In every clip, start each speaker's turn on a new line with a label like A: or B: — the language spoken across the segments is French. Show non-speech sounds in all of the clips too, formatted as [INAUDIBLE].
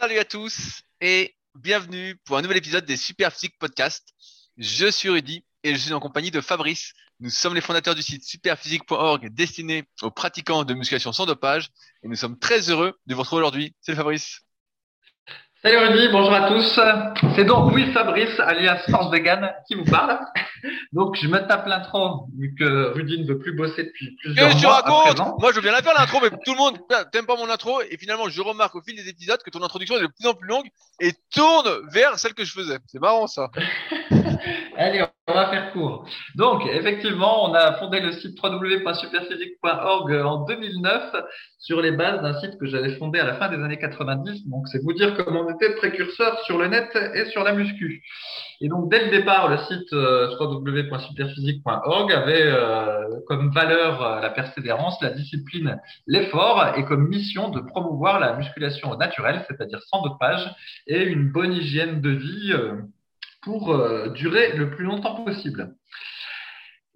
A: Salut à tous et bienvenue pour un nouvel épisode des Super Physique Podcast. Je suis Rudy et je suis en compagnie de Fabrice. Nous sommes les fondateurs du site superphysique.org destiné aux pratiquants de musculation sans dopage et nous sommes très heureux de vous retrouver aujourd'hui. Salut Fabrice.
B: Salut Rudy, bonjour à tous. C'est donc Louis Fabrice, alias Force Vegan, qui vous parle. Donc je me tape l'intro, vu que Rudy ne veut plus bosser depuis plusieurs
A: Qu'est-ce que tu
B: mois. à
A: racontes. Moi je bien la faire l'intro, mais tout le monde t'aime pas mon intro et finalement je remarque au fil des épisodes que ton introduction est de plus en plus longue et tourne vers celle que je faisais. C'est marrant ça. [LAUGHS]
B: Allez, on va faire court. Donc, effectivement, on a fondé le site www.superphysique.org en 2009 sur les bases d'un site que j'avais fondé à la fin des années 90. Donc, c'est vous dire comment on était précurseur sur le net et sur la muscu. Et donc, dès le départ, le site euh, www.superphysique.org avait euh, comme valeur euh, la persévérance, la discipline, l'effort et comme mission de promouvoir la musculation naturelle, c'est-à-dire sans dopage et une bonne hygiène de vie pour euh, durer le plus longtemps possible.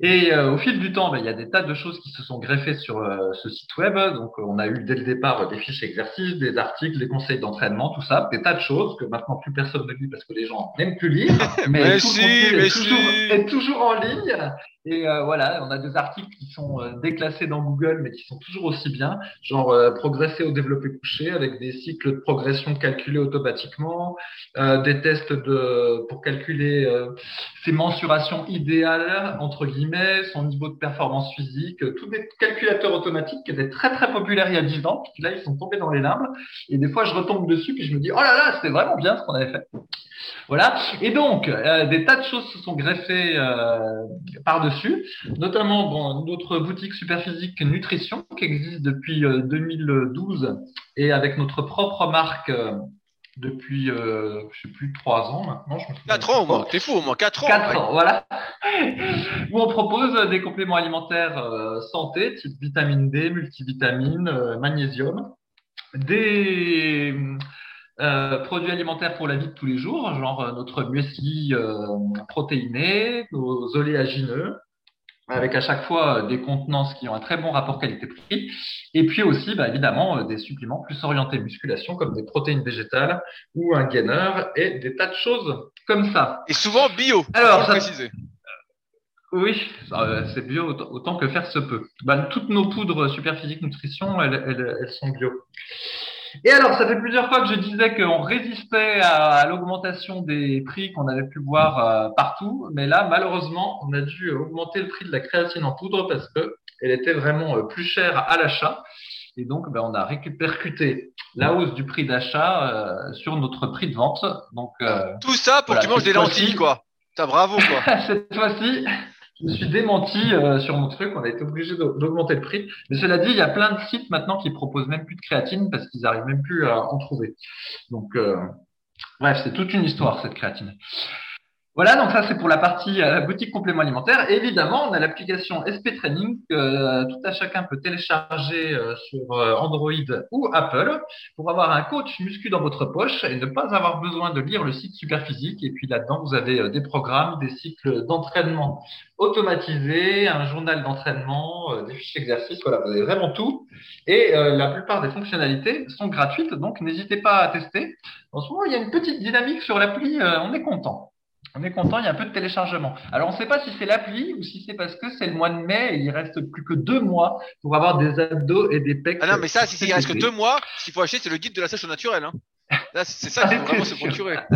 B: Et euh, au fil du temps, ben, il y a des tas de choses qui se sont greffées sur euh, ce site web. Donc, euh, on a eu dès le départ euh, des fiches exercices, des articles, des conseils d'entraînement, tout ça, des tas de choses que maintenant plus personne ne lit parce que les gens n'aiment plus lire. [LAUGHS]
A: Mais
B: tout le
A: si, mais
B: est, toujours,
A: si.
B: est toujours en ligne. Et euh, voilà, on a des articles qui sont euh, déclassés dans Google, mais qui sont toujours aussi bien, genre euh, progresser au développé couché avec des cycles de progression calculés automatiquement, euh, des tests de pour calculer euh, ses mensurations idéales entre guillemets, son niveau de performance physique, euh, tous des calculateurs automatiques qui étaient très très populaires il y a 10 ans, puis là ils sont tombés dans les limbes. Et des fois je retombe dessus puis je me dis oh là là, c'était vraiment bien ce qu'on avait fait. Voilà. Et donc, euh, des tas de choses se sont greffées euh, par-dessus, notamment dans notre boutique Superphysique Nutrition qui existe depuis euh, 2012 et avec notre propre marque euh, depuis, euh, je sais plus, trois ans maintenant. Je me souviens
A: 4 ans au moins, t'es fou au moins 4 ans.
B: 4 ans, voilà. Où on propose des compléments alimentaires euh, santé, type vitamine D, multivitamines, euh, magnésium, des euh, produits alimentaires pour la vie de tous les jours, genre notre muesli euh, protéiné, nos oléagineux, avec à chaque fois euh, des contenances qui ont un très bon rapport qualité-prix, et puis aussi, bah, évidemment, euh, des suppléments plus orientés musculation, comme des protéines végétales ou un gainer, et des tas de choses comme ça.
A: Et souvent bio.
B: Alors, ça-
A: préciser.
B: Oui, euh, c'est bio autant, que faire se peut. Ben, toutes nos poudres Superphysique Nutrition, elles, elles, elles sont bio. Et alors, ça fait plusieurs fois que je disais qu'on résistait à, à l'augmentation des prix qu'on avait pu voir euh, partout, mais là, malheureusement, on a dû augmenter le prix de la créatine en poudre parce que elle était vraiment euh, plus chère à l'achat. Et donc, ben, on a répercuté la hausse du prix d'achat euh, sur notre prix de vente. Donc, euh,
A: Tout ça pour
B: Voilà,
A: que tu manges des lentilles, quoi. T'as bravo, quoi. [LAUGHS]
B: cette fois-ci, je suis démenti euh, sur mon truc. On a été obligé d'au- d'augmenter le prix. Mais cela dit, il y a plein de sites maintenant qui proposent même plus de créatine parce qu'ils arrivent même plus à en trouver. Donc, euh, bref, c'est toute une histoire cette créatine. Voilà, donc ça c'est pour la partie euh, boutique complément alimentaire. Évidemment, on a l'application SP Training que euh, tout à chacun peut télécharger euh, sur Android ou Apple pour avoir un coach muscu dans votre poche et ne pas avoir besoin de lire le site Superphysique. Et puis là-dedans, vous avez des programmes, des cycles d'entraînement automatisés, un journal d'entraînement, des fiches d'exercice. Voilà, vous avez vraiment tout. Et la plupart des fonctionnalités sont gratuites, donc n'hésitez pas à tester. En ce moment, il y a une petite dynamique sur l'appli, on est content. On est content, il y a un peu de téléchargement. Alors, on ne sait pas si c'est l'appli ou si c'est parce que c'est le mois de mai et il reste plus que deux mois pour avoir des abdos et des pecs.
A: Ah non, mais ça, si il reste que deux mois, ce qu'il faut acheter, c'est le guide de la sèche au naturel. Hein. Là, c'est ça [LAUGHS] qu'il faut vraiment se procurer. [LAUGHS]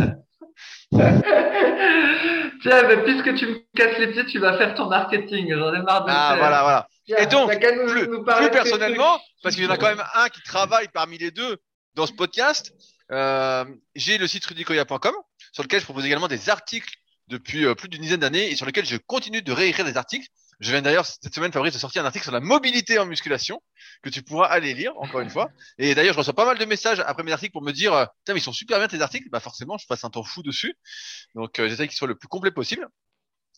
B: Tiens, mais puisque tu me casses les pieds, tu vas faire ton marketing. J'en ai marre de
A: Ah,
B: faire.
A: voilà, voilà.
B: Tiens,
A: Et donc,
B: nous-
A: plus,
B: nous
A: personnellement, parce qu'il y en a quand même un qui travaille parmi les deux dans ce podcast, euh, j'ai le site rudicoya.com sur lequel je propose également des articles depuis euh, plus d'une dizaine d'années et sur lequel je continue de réécrire des articles. Je viens d'ailleurs cette semaine, Fabrice, de sortir un article sur la mobilité en musculation que tu pourras aller lire encore une fois. Et d'ailleurs, je reçois pas mal de messages après mes articles pour me dire, euh, mais ils sont super bien tes articles. Bah forcément, je passe un temps fou dessus. Donc, euh, j'essaie qu'ils soient le plus complet possible.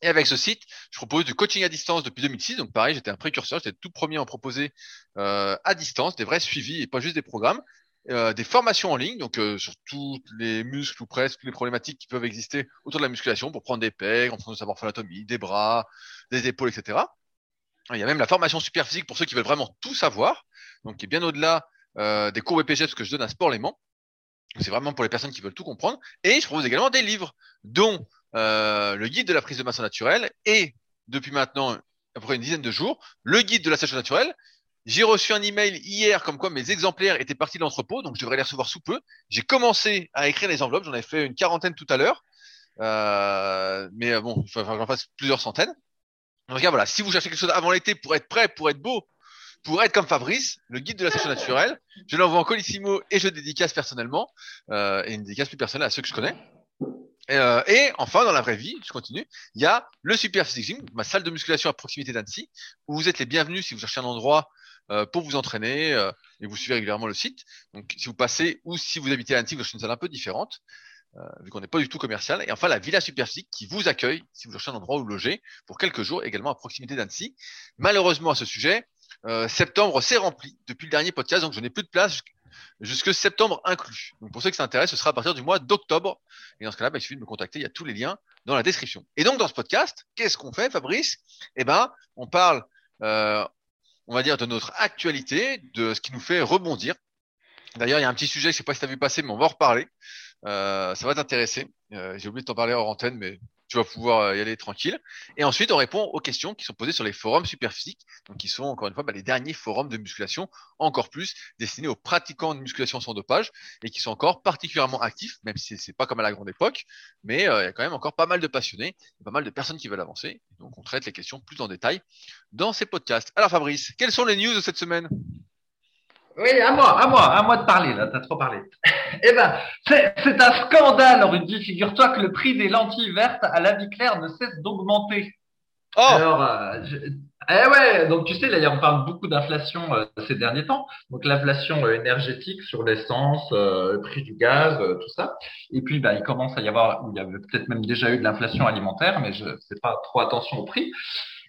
A: Et avec ce site, je propose du coaching à distance depuis 2006. Donc pareil, j'étais un précurseur, j'étais tout premier à en proposer euh, à distance, des vrais suivis et pas juste des programmes. Euh, des formations en ligne, donc euh, sur tous les muscles ou presque, toutes les problématiques qui peuvent exister autour de la musculation pour prendre des pecs, en train de savoir faire l'anatomie, des bras, des épaules, etc. Il y a même la formation super physique pour ceux qui veulent vraiment tout savoir, donc qui est bien au-delà euh, des cours BPG, ce que je donne à Sport Léman. C'est vraiment pour les personnes qui veulent tout comprendre. Et je propose également des livres, dont euh, le guide de la prise de masse naturelle et depuis maintenant après une dizaine de jours, le guide de la sèche naturelle. J'ai reçu un email hier comme quoi mes exemplaires étaient partis de l'entrepôt, donc je devrais les recevoir sous peu. J'ai commencé à écrire les enveloppes, j'en ai fait une quarantaine tout à l'heure, euh, mais euh, bon, il faut que j'en fasse plusieurs centaines. Donc voilà, si vous cherchez quelque chose avant l'été pour être prêt, pour être beau, pour être comme Fabrice, le guide de la sèche naturelle, je l'envoie en colissimo et je dédicace personnellement, euh, et une dédicace plus personnelle à ceux que je connais. Euh, et enfin, dans la vraie vie, je continue, il y a le Super Physique Gym, ma salle de musculation à proximité d'Annecy, où vous êtes les bienvenus si vous cherchez un endroit euh, pour vous entraîner euh, et vous suivez régulièrement le site. Donc, si vous passez ou si vous habitez à Annecy, vous cherchez une salle un peu différente, vu qu'on n'est pas du tout commercial. Et enfin, la Villa Super Physique qui vous accueille si vous cherchez un endroit où loger pour quelques jours, également à proximité d'Annecy. Malheureusement, à ce sujet, septembre s'est rempli depuis le dernier podcast, donc je n'ai plus de place jusque septembre inclus. Donc pour ceux qui s'intéressent, ce sera à partir du mois d'octobre. Et dans ce cas-là, bah, il suffit de me contacter. Il y a tous les liens dans la description. Et donc dans ce podcast, qu'est-ce qu'on fait, Fabrice? Eh ben, on parle, euh, on va dire, de notre actualité, de ce qui nous fait rebondir. D'ailleurs, il y a un petit sujet, je sais pas si tu as vu passer, mais on va en reparler. Euh, ça va t'intéresser. Euh, J'ai oublié de t'en parler hors antenne, mais tu vas pouvoir euh, y aller tranquille. Et ensuite, on répond aux questions qui sont posées sur les forums superphysiques, donc qui sont encore une fois bah, les derniers forums de musculation, encore plus destinés aux pratiquants de musculation sans dopage et qui sont encore particulièrement actifs, même si c'est pas comme à la grande époque, mais euh, il y a quand même encore pas mal de passionnés, pas mal de personnes qui veulent avancer. Donc, on traite les questions plus en détail dans ces podcasts. Alors, Fabrice, quelles sont les news de cette semaine?
B: Oui, à moi, à moi, à moi de parler, là, t'as trop parlé. [LAUGHS] eh ben, c'est un scandale, Rudy. Figure-toi que le prix des lentilles vertes à la vie claire ne cesse d'augmenter.
A: Oh
B: Alors, euh, eh ouais, donc tu sais, là, on parle beaucoup d'inflation euh, ces derniers temps. Donc l'inflation euh, énergétique sur l'essence, le prix du gaz, tout ça. Et puis, bah, il commence à y avoir, il y avait peut-être même déjà eu de l'inflation alimentaire, mais je fais pas trop attention au prix.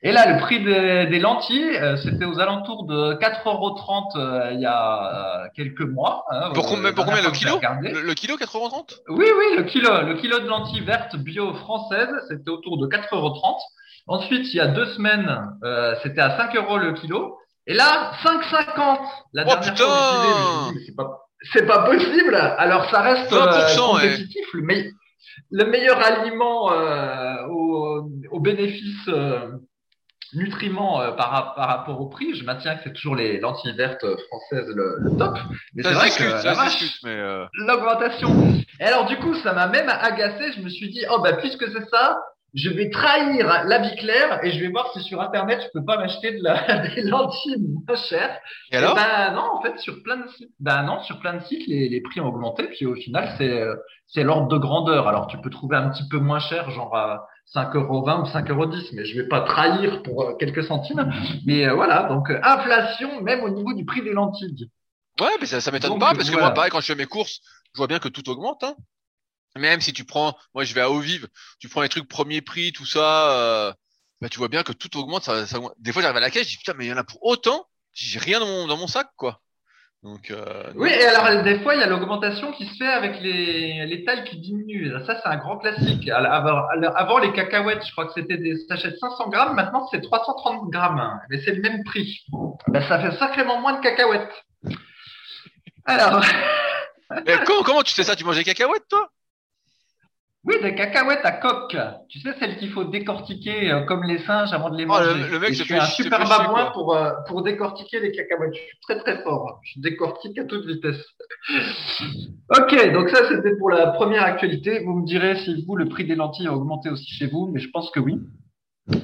B: Et là, le prix des, des lentilles, euh, c'était aux alentours de 4,30 euros euh, il y a euh, quelques mois.
A: Hein, pour, combien, pour combien le kilo le, kilo 4,30 euros
B: Oui, oui, le kilo, le kilo de lentilles vertes bio françaises, c'était autour de 4,30 euros. Ensuite, il y a deux semaines, euh, c'était à 5 euros le kilo. Et là, 5,50
A: la oh, dernière putain
B: fois c'est pas, c'est pas possible. Alors, ça reste compétitif. Le, le, meilleur aliment euh, au, au bénéfice nutriments euh, par, par, rapport au prix, je maintiens que c'est toujours les lentilles vertes françaises le, le top.
A: Mais c'est vrai que euh,
B: l'augmentation. Et alors du coup, ça m'a même agacé. Je me suis dit, oh bah puisque c'est ça, je vais trahir la vie claire et je vais voir si sur internet je peux pas m'acheter de la, [LAUGHS] des lentilles moins chères.
A: Et, alors?
B: Ben non, en fait sur plein de sites, ben non, sur plein de sites les, les prix ont augmenté puis au final c'est c'est l'ordre de grandeur. Alors tu peux trouver un petit peu moins cher, genre à 5,20 euros ou 5,10 euros, mais je vais pas trahir pour euh, quelques centimes. [LAUGHS] Mais euh, voilà, donc euh, inflation même au niveau du prix des lentilles.
A: Ouais, mais ça, ça m'étonne pas parce que moi, pareil, quand je fais mes courses, je vois bien que tout augmente. Hein. Même si tu prends, moi je vais à eau vive, tu prends les trucs premier prix, tout ça, bah, tu vois bien que tout augmente. Ça, ça... Des fois, j'arrive à la caisse, je dis putain, mais il y en a pour autant. J'ai rien dans mon, dans mon sac, quoi. Donc, euh,
B: oui, et alors des fois, il y a l'augmentation qui se fait avec les, les tailles qui diminuent. Ça, c'est un grand classique. Avant, avant, les cacahuètes, je crois que c'était des sachets de 500 grammes. Maintenant, c'est 330 grammes. Mais c'est le même prix. Ben, ça fait sacrément moins de cacahuètes. Alors. [LAUGHS]
A: comment, comment tu sais ça? Tu manges des cacahuètes, toi?
B: Oui, des cacahuètes à coque. Tu sais, celles qu'il faut décortiquer euh, comme les singes avant de les oh, manger.
A: le, mec,
B: je suis un super babouin pour, euh, pour décortiquer les cacahuètes. Je suis très très fort. Je décortique à toute vitesse. [LAUGHS] ok, donc ça c'était pour la première actualité. Vous me direz si vous, le prix des lentilles a augmenté aussi chez vous, mais je pense que oui.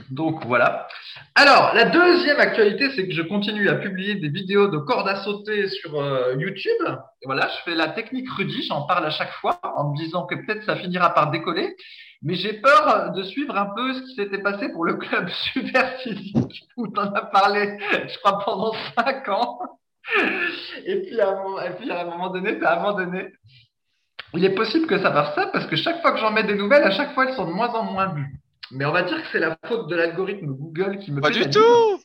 B: Donc voilà. Alors, la deuxième actualité, c'est que je continue à publier des vidéos de cordes à sauter sur euh, YouTube. Et voilà, je fais la technique Rudy, j'en parle à chaque fois en me disant que peut-être ça finira par décoller. Mais j'ai peur de suivre un peu ce qui s'était passé pour le club [LAUGHS] Super Physique, où tu en as parlé, je crois, pendant cinq ans. Et puis, à un, moment donné, abandonné. Il est possible que ça fasse ça parce que chaque fois que j'en mets des nouvelles, à chaque fois, elles sont de moins en moins vues. Mais on va dire que c'est la faute de l'algorithme Google qui me
A: Pas du tout.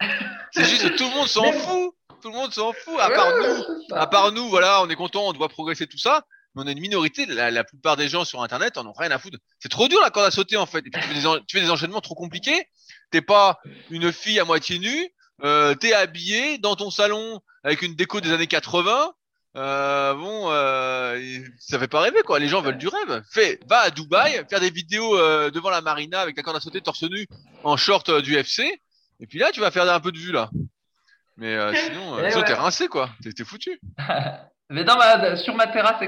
A: [LAUGHS] C'est juste que tout le monde s'en fout. Tout le monde s'en fout, à part nous. À part nous, voilà, on est content, on doit progresser tout ça, mais on est une minorité, la, plupart des gens sur Internet en ont rien à foutre. C'est trop dur la corde à sauter en fait, et puis tu fais des, tu fais des enchaînements trop compliqués, t'es pas une fille à moitié nue, euh, t'es habillé dans ton salon avec une déco des années 80, Euh, bon, euh, ça fait pas rêver quoi. Les gens veulent du rêve. Fais, va à Dubaï, faire des vidéos euh, devant la marina avec la corde à sauter torse nu en short euh, du FC. Et puis là, tu vas faire un peu de vue là. Mais euh, sinon, euh, [LAUGHS]
B: Eh
A: sinon
B: ouais.
A: t'es rincé quoi. T'es t'es foutu. [LAUGHS]
B: Mais dans ma, sur ma terrasse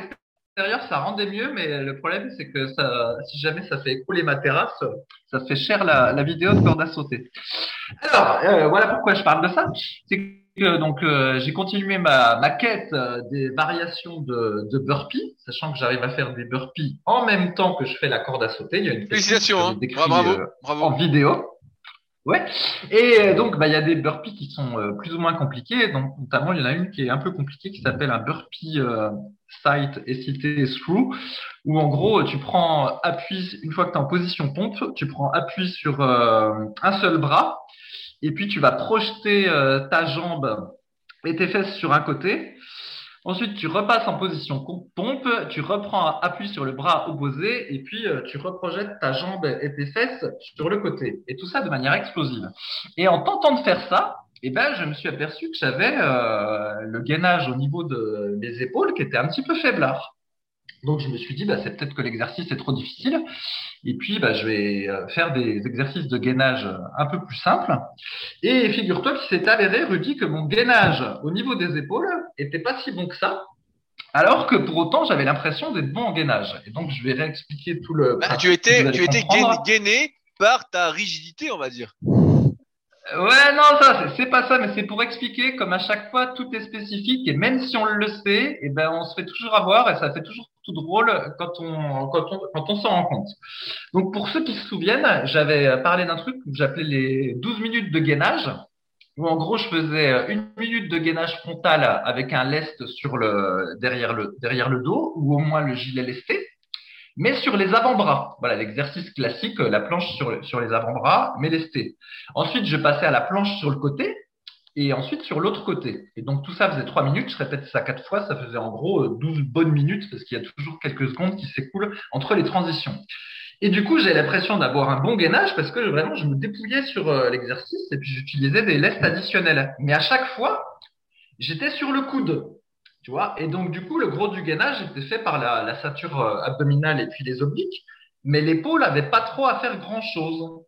B: extérieure, ça rendait mieux, mais le problème, c'est que ça, si jamais ça fait écrouler ma terrasse, ça fait cher la, la vidéo de corde à sauter. Alors, euh, voilà pourquoi je parle de ça. C'est que donc euh, j'ai continué ma, ma quête euh, des variations de, de burpees, sachant que j'arrive à faire des burpees en même temps que je fais la corde à sauter. Il y a une
A: Félicitations. Hein. bravo,
B: euh,
A: bravo.
B: en vidéo. Ouais. Et euh, donc, bah, il y a des burpees qui sont euh, plus ou moins compliqués. Donc, notamment, il y en a une qui est un peu compliquée qui s'appelle un burpee euh, sight cité through, où en gros, tu prends appui, une fois que tu es en position pompe, tu prends appui sur euh, un seul bras, et puis tu vas projeter ta jambe et tes fesses sur un côté. Ensuite, tu repasses en position pompe, tu reprends appui sur le bras opposé et puis euh, tu reprojettes ta jambe et tes fesses sur le côté. Et tout ça de manière explosive. Et en tentant de faire ça, eh ben, je me suis aperçu que j'avais euh, le gainage au niveau de mes épaules qui était un petit peu faiblard. Donc je me suis dit, bah, c'est peut-être que l'exercice est trop difficile. Et puis, bah, je vais euh, faire des exercices de gainage un peu plus simples. Et figure-toi qu'il s'est avéré, Rudy, que mon gainage au niveau des épaules était pas si bon que ça. Alors que pour autant, j'avais l'impression d'être bon en gainage. Et donc, je vais réexpliquer tout le.
A: Bah, tu étais, tu étais gainé par ta rigidité, on va dire.
B: Ouais, non, ça, c'est- c'est pas ça, mais c'est pour expliquer comme à chaque fois tout est spécifique et même si on le sait, eh ben on se fait toujours avoir et ça fait toujours drôle quand on quand on quand on s'en rend compte. Donc pour ceux qui se souviennent, j'avais parlé d'un truc que j'appelais les 12 minutes de gainage où en gros je faisais une minute de gainage frontal avec un lest sur le derrière le derrière le dos ou au moins le gilet lesté mais sur les avant-bras. Voilà l'exercice classique, la planche sur, sur les avant-bras, mais lesté. Ensuite, je passais à la planche sur le côté et ensuite sur l'autre côté. Et donc tout ça faisait trois minutes. Je répète ça quatre fois, ça faisait en gros euh, 12 bonnes minutes parce qu'il y a toujours quelques secondes qui s'écoulent entre les transitions. Et du coup, j'ai l'impression d'avoir un bon gainage parce que vraiment, je me dépouillais sur euh, l'exercice et puis j'utilisais des lestes additionnels. Mais à chaque fois, j'étais sur le coude. Tu vois, et donc du coup, le gros du gainage était fait par la, la ceinture euh, abdominale et puis les obliques, mais l'épaule avait pas trop à faire grand chose.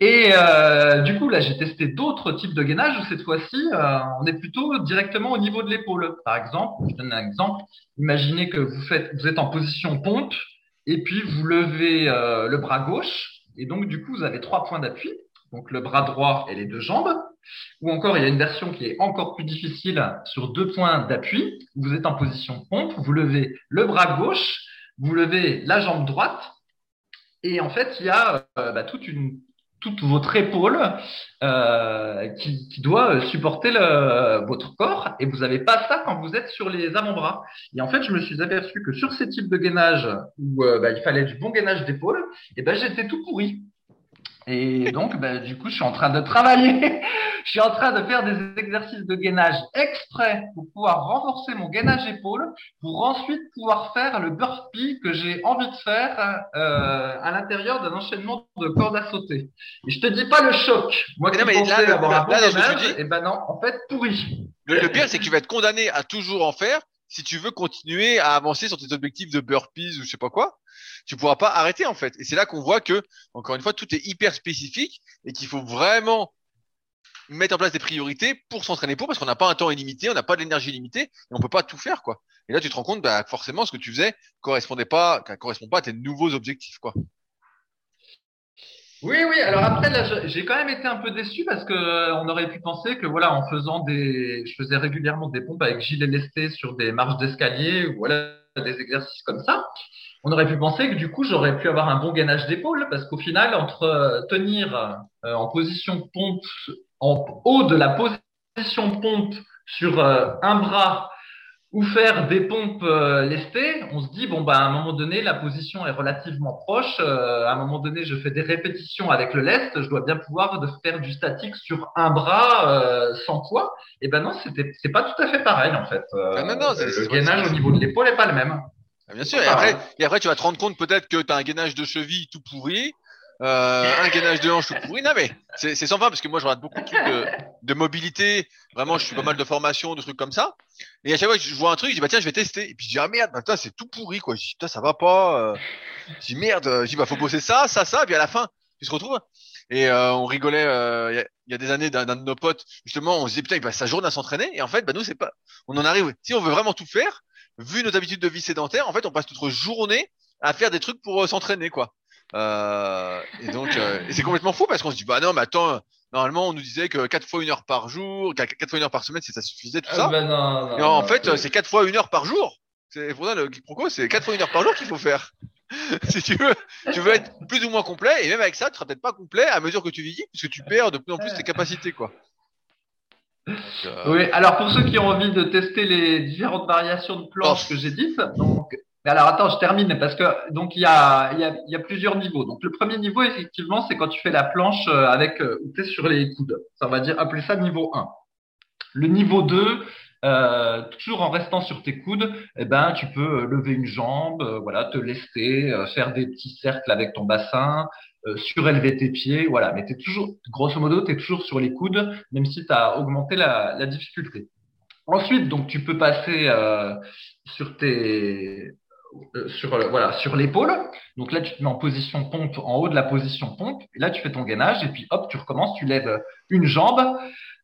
B: Et euh, du coup, là, j'ai testé d'autres types de gainage où cette fois-ci, euh, on est plutôt directement au niveau de l'épaule. Par exemple, je donne un exemple. Imaginez que vous faites, vous êtes en position pompe et puis vous levez euh, le bras gauche et donc du coup, vous avez trois points d'appui, donc le bras droit et les deux jambes. Ou encore, il y a une version qui est encore plus difficile sur deux points d'appui. Vous êtes en position pompe, vous levez le bras gauche, vous levez la jambe droite, et en fait, il y a euh, bah, toute votre épaule euh, qui, doit supporter le, votre corps, et vous n'avez pas ça quand vous êtes sur les avant-bras. Et en fait, je me suis aperçu que sur ces types de gainage où euh, bah, il fallait du bon gainage d'épaule, et ben j'étais tout pourri. Et donc, bah, du coup, je suis en train de travailler. [LAUGHS] je suis en train de faire des exercices de gainage exprès pour pouvoir renforcer mon gainage épaule, pour ensuite pouvoir faire le burpee que j'ai envie de faire euh, à l'intérieur d'un enchaînement de cordes à sauter. Et je te dis pas le choc. Moi qui
A: Non, mais là,
B: pensais
A: là,
B: avoir
A: là,
B: un bon
A: là, je me
B: gainage,
A: dis-
B: et ben non, en fait, pourri.
A: Le, le pire, c'est que tu vas être condamné à toujours en faire si tu veux continuer à avancer sur tes objectifs de burpees ou je sais pas quoi. Tu pourras pas arrêter en fait. Et c'est là qu'on voit que, encore une fois, tout est hyper spécifique et qu'il faut vraiment mettre en place des priorités pour s'entraîner pour parce qu'on n'a pas un temps illimité, on n'a pas de l'énergie limitée et on peut pas tout faire quoi. Et là, tu te rends compte, bah, forcément, ce que tu faisais correspondait pas, correspond pas à tes nouveaux objectifs quoi.
B: Oui, oui. Alors après, j'ai quand même été un peu déçu parce que euh, on aurait pu penser que voilà, en faisant des, je faisais régulièrement des pompes avec gilet lesté sur des marches d'escalier voilà des exercices comme ça. On aurait pu penser que du coup, j'aurais pu avoir un bon gainage d'épaule parce qu'au final, entre euh, tenir euh, en position pompe, en haut de la position pompe sur un bras ou faire des pompes euh, lestées, on se dit bon bah à un moment donné la position est relativement proche. euh, à un moment donné, je fais des répétitions avec le lest, je dois bien pouvoir de faire du statique sur un bras euh, sans poids. Et ben non, c'était c'est pas tout à fait pareil en fait. Euh,
A: Ah non, non, c'est-
B: le gainage au niveau de l'épaule est pas le même.
A: Ah, bien sûr. Et après, et après, tu vas te rendre compte peut-être que tu as un gainage de cheville tout pourri. Euh, un gainage de hanche tout pourri. Non mais c'est fin parce que moi je regarde beaucoup de trucs de, de mobilité. Vraiment, je suis pas mal de formations, de trucs comme ça. Et à chaque fois je vois un truc, je dis bah tiens, je vais tester. Et puis je dis ah merde, bah, c'est tout pourri quoi. Je dis putain, ça va pas. euh. Je dis merde, je dis bah faut bosser ça, ça, ça. Puis à la fin, tu te retrouves. Et euh, on rigolait euh, il y, a, il y a des années d'un de nos potes. Justement, on se disait putain, il passe sa journée à s'entraîner. Et en fait, bah nous c'est pas. On en arrive. Si on veut vraiment tout faire, vu notre habitude de vie sédentaire, en fait, on passe notre journée à faire des trucs pour euh, s'entraîner quoi. Euh, et donc, euh, c'est complètement fou parce qu'on se dit bah non, mais attends, normalement on nous disait que quatre fois une heure par jour, qu- quatre fois une heure par semaine, c'est ça suffisait tout ça.
B: Ah, bah, non, non,
A: Et en
B: non,
A: fait,
B: c'est-
A: euh, c'est quatre fois une heure par jour. C'est pour ça le quiproquo, c'est quatre fois une heure par jour qu'il faut faire. [LAUGHS] si tu veux, tu veux être plus ou moins complet, et même avec ça, tu seras peut-être pas complet à mesure que tu vieillis, puisque tu perds de plus en plus tes capacités, quoi. Donc, euh,
B: Oui, alors pour ceux qui ont envie de tester les différentes variations de planches
A: Oh.
B: que j'ai dites, donc, mais alors attends, je termine parce que donc il y a, y a, y a plusieurs niveaux. Donc le premier niveau, effectivement, c'est quand tu fais la planche euh, avec euh, où tu es sur les coudes. Ça on va dire appeler ça niveau 1. Le niveau 2, euh, toujours en restant sur tes coudes, eh ben tu peux euh, lever une jambe, voilà, te lester, euh, faire des petits cercles avec ton bassin, surélever tes pieds, voilà. Mais t'es toujours, grosso modo, tu es toujours sur les coudes, même si tu as augmenté la, la difficulté. Ensuite, donc tu peux passer sur tes sur euh, voilà sur l'épaule. Donc là, tu te mets en position pompe, en haut de la position pompe. Et là, tu fais ton gainage et puis hop, tu recommences. Tu lèves une jambe,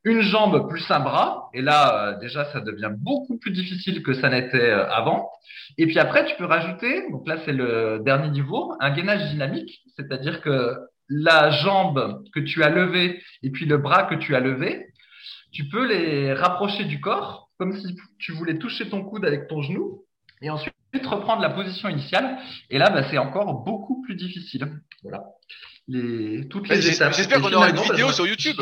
B: une jambe plus un bras. Et là, euh, déjà, ça devient beaucoup plus difficile que ça n'était euh, avant. Et puis après, tu peux rajouter. Donc là, c'est le dernier niveau, un gainage dynamique, c'est-à-dire que la jambe que tu as levée et puis le bras que tu as levé, tu peux les rapprocher du corps, comme si tu voulais toucher ton coude avec ton genou, et ensuite reprendre la position initiale. Et là, bah, c'est encore beaucoup plus difficile. Voilà. Les, toutes les.
A: J'espère qu'on aura une vidéo
B: bah,
A: sur YouTube.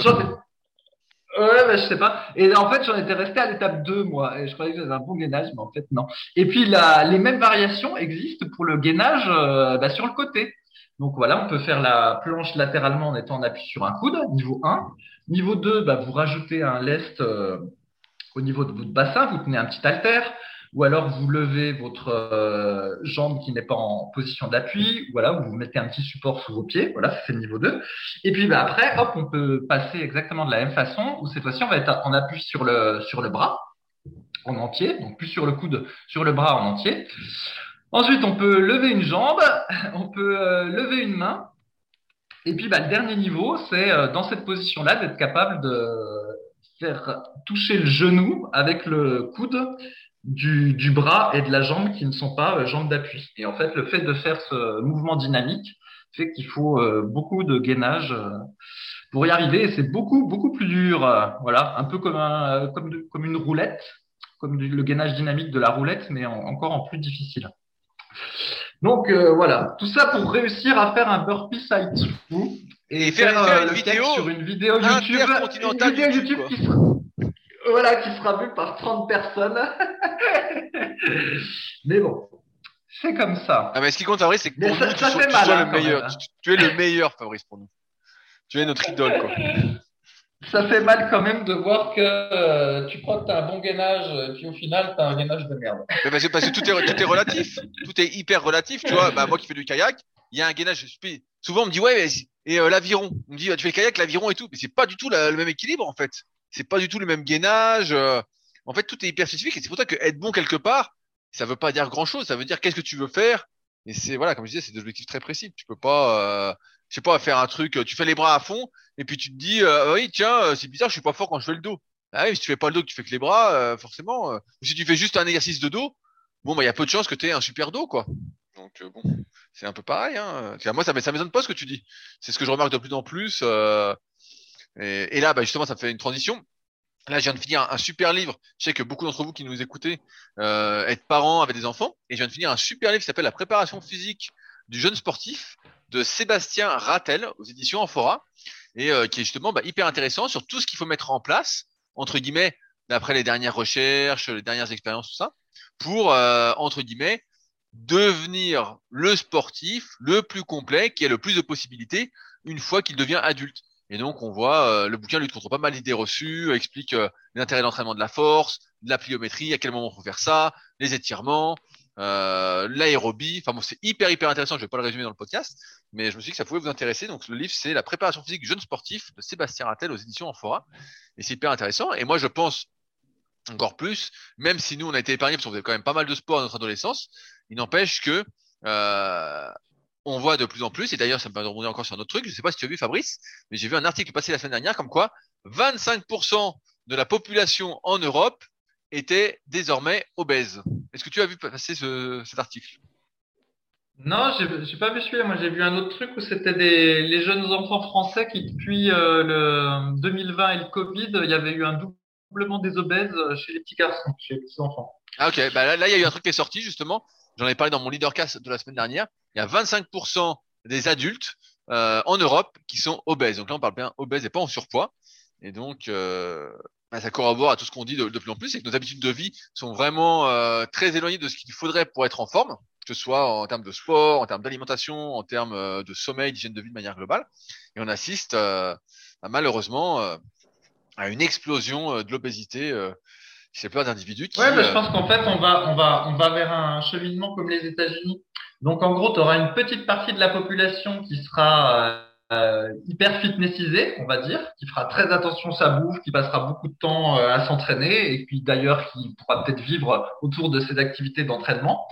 B: Ouais, bah, je sais pas. Et en fait, j'en étais resté à l'étape 2, moi. Et je croyais que j'avais un bon gainage, mais en fait, non. Et puis, la, les mêmes variations existent pour le gainage euh, bah, sur le côté. Donc voilà, on peut faire la planche latéralement en étant en appui sur un coude, niveau 1. Niveau 2, bah, vous rajoutez un lest euh, au niveau de votre bassin, vous tenez un petit haltère, ou alors vous levez votre euh, jambe qui n'est pas en position d'appui, voilà, ou vous mettez un petit support sous vos pieds, voilà, c'est le niveau 2. Et puis bah, après, hop, on peut passer exactement de la même façon, où cette fois-ci, on va être en appui sur le, sur le bras, en entier, donc plus sur le coude, sur le bras en entier. Ensuite, on peut lever une jambe, [LAUGHS] on peut euh, lever une main. Et puis, bah, le dernier niveau, c'est euh, dans cette position-là d'être capable de faire toucher le genou avec le coude du, du bras et de la jambe qui ne sont pas euh, jambes d'appui. Et en fait, le fait de faire ce mouvement dynamique fait qu'il faut euh, beaucoup de gainage euh, pour y arriver. Et c'est beaucoup, beaucoup plus dur. euh, voilà, un peu comme, un, comme, de- comme une roulette, comme du- le gainage dynamique de la roulette, mais en- encore en plus difficile. Donc euh, voilà, tout ça pour réussir à faire un burpee side through
A: Et faire- faire une vidéo
B: sur une vidéo YouTube, une vidéo
A: YouTube,
B: YouTube,
A: quoi.
B: qui sera, voilà, qui sera vue par 30 personnes. [LAUGHS] Mais bon, c'est comme ça.
A: Ah, mais ce qui compte, Fabrice, c'est que pour
B: ça-
A: nous, tu sois, tu
B: hein,
A: le
B: quand
A: meilleur.
B: même, hein.
A: Tu, tu es le meilleur, Fabrice, pour nous. Tu es notre idole, quoi. [LAUGHS]
B: Ça fait mal quand même de voir que euh, tu crois que tu as un bon gainage, puis au final, tu as un gainage de merde.
A: Mais parce que, parce que tout est, tout est relatif. Tout est hyper relatif. Tu vois, bah, moi qui fais du kayak, il y a un gainage. Souvent, on me dit, ouais, mais, et euh, l'aviron. On me dit, bah, tu fais le kayak, l'aviron et tout. Mais c'est pas du tout la- le même équilibre, en fait. C'est pas du tout le même gainage. euh. En fait, tout est hyper spécifique. Et c'est pour ça que être bon quelque part, ça veut pas dire grand chose. Ça veut dire qu'est-ce que tu veux faire. Et c'est, voilà, comme je disais, c'est des objectifs très précis. Tu peux pas, euh, je sais pas, faire un truc, tu fais les bras à fond, et puis tu te dis, euh, oui, tiens, euh, c'est bizarre, je suis pas fort quand je fais le dos. Ah oui, si tu fais pas le dos, tu fais que les bras, euh, forcément. euh, ou si tu fais juste un exercice de dos, bon, bah, il y a peu de chances que tu aies un super dos, quoi. Donc, bon, c'est un peu pareil, hein. Moi, ça m'étonne pas ce que tu dis. C'est ce que je remarque de plus en plus. euh, et, et là, bah, justement, ça fait une transition. Là, je viens de finir un, un super livre. Je sais que beaucoup d'entre vous qui nous écoutez euh, êtes parents avec des enfants. Et je viens de finir un super livre qui s'appelle La préparation physique du jeune sportif de Sébastien Rattel aux éditions Amphora et euh, qui est justement bah, hyper intéressant sur tout ce qu'il faut mettre en place entre guillemets d'après les dernières recherches, les dernières expériences, tout ça, pour euh, entre guillemets devenir le sportif le plus complet qui a le plus de possibilités une fois qu'il devient adulte. Et donc on voit euh, le bouquin lutte contre pas mal d'idées reçues, explique euh, l'intérêt de l'entraînement de la force, de la pliométrie, à quel moment faut faire ça, les étirements, euh, l'aérobie. Enfin bon, c'est hyper hyper intéressant. Je vais pas le résumer dans le podcast, mais je me suis dit que ça pouvait vous intéresser. Donc le livre, c'est la préparation physique jeune sportif de Sébastien Rattel aux éditions Amphora, et c'est hyper intéressant. Et moi, je pense encore plus, même si nous on a été épargnés parce qu'on faisait quand même pas mal de sport à notre adolescence, il n'empêche que euh, on voit de plus en plus, et d'ailleurs ça me permet de rebondir encore sur un autre truc, je sais pas si tu as vu Fabrice, mais j'ai vu un article passé la semaine dernière comme quoi 25% de la population en Europe était désormais obèse. Est-ce que tu as vu passer ce, cet article?
B: Non, j'ai j'ai pas vu celui-là. Moi, j'ai vu un autre truc où c'était des les jeunes enfants français qui, depuis euh, le 2020 et le Covid, il y avait eu un doublement des obèses chez les petits garçons, chez les petits enfants.
A: Ah ok, bah là, il y a eu un truc qui est sorti justement, j'en ai parlé dans mon leadercast de la semaine dernière, il y a 25% des adultes euh, en Europe qui sont obèses. Donc là, on parle bien obèses et pas en surpoids. Et donc, euh, bah, ça corrobore à tout ce qu'on dit de, plus en plus, c'est que nos habitudes de vie sont vraiment euh, très éloignées de ce qu'il faudrait pour être en forme, que ce soit en termes de sport, en termes d'alimentation, en termes euh, de sommeil, d'hygiène de vie de manière globale. Et on assiste euh, à, malheureusement euh, à une explosion de l'obésité chez plein d'individus qui...
B: Ouais, bah, je
A: euh,
B: pense qu'en fait, on va, on va, on va vers un cheminement comme les États-Unis. Donc, en gros, tu auras une petite partie de la population qui sera euh, hyper fitnessisée, on va dire, qui fera très attention à sa bouffe, qui passera beaucoup de temps euh, à s'entraîner, et puis d'ailleurs qui pourra peut-être vivre autour de ses activités d'entraînement.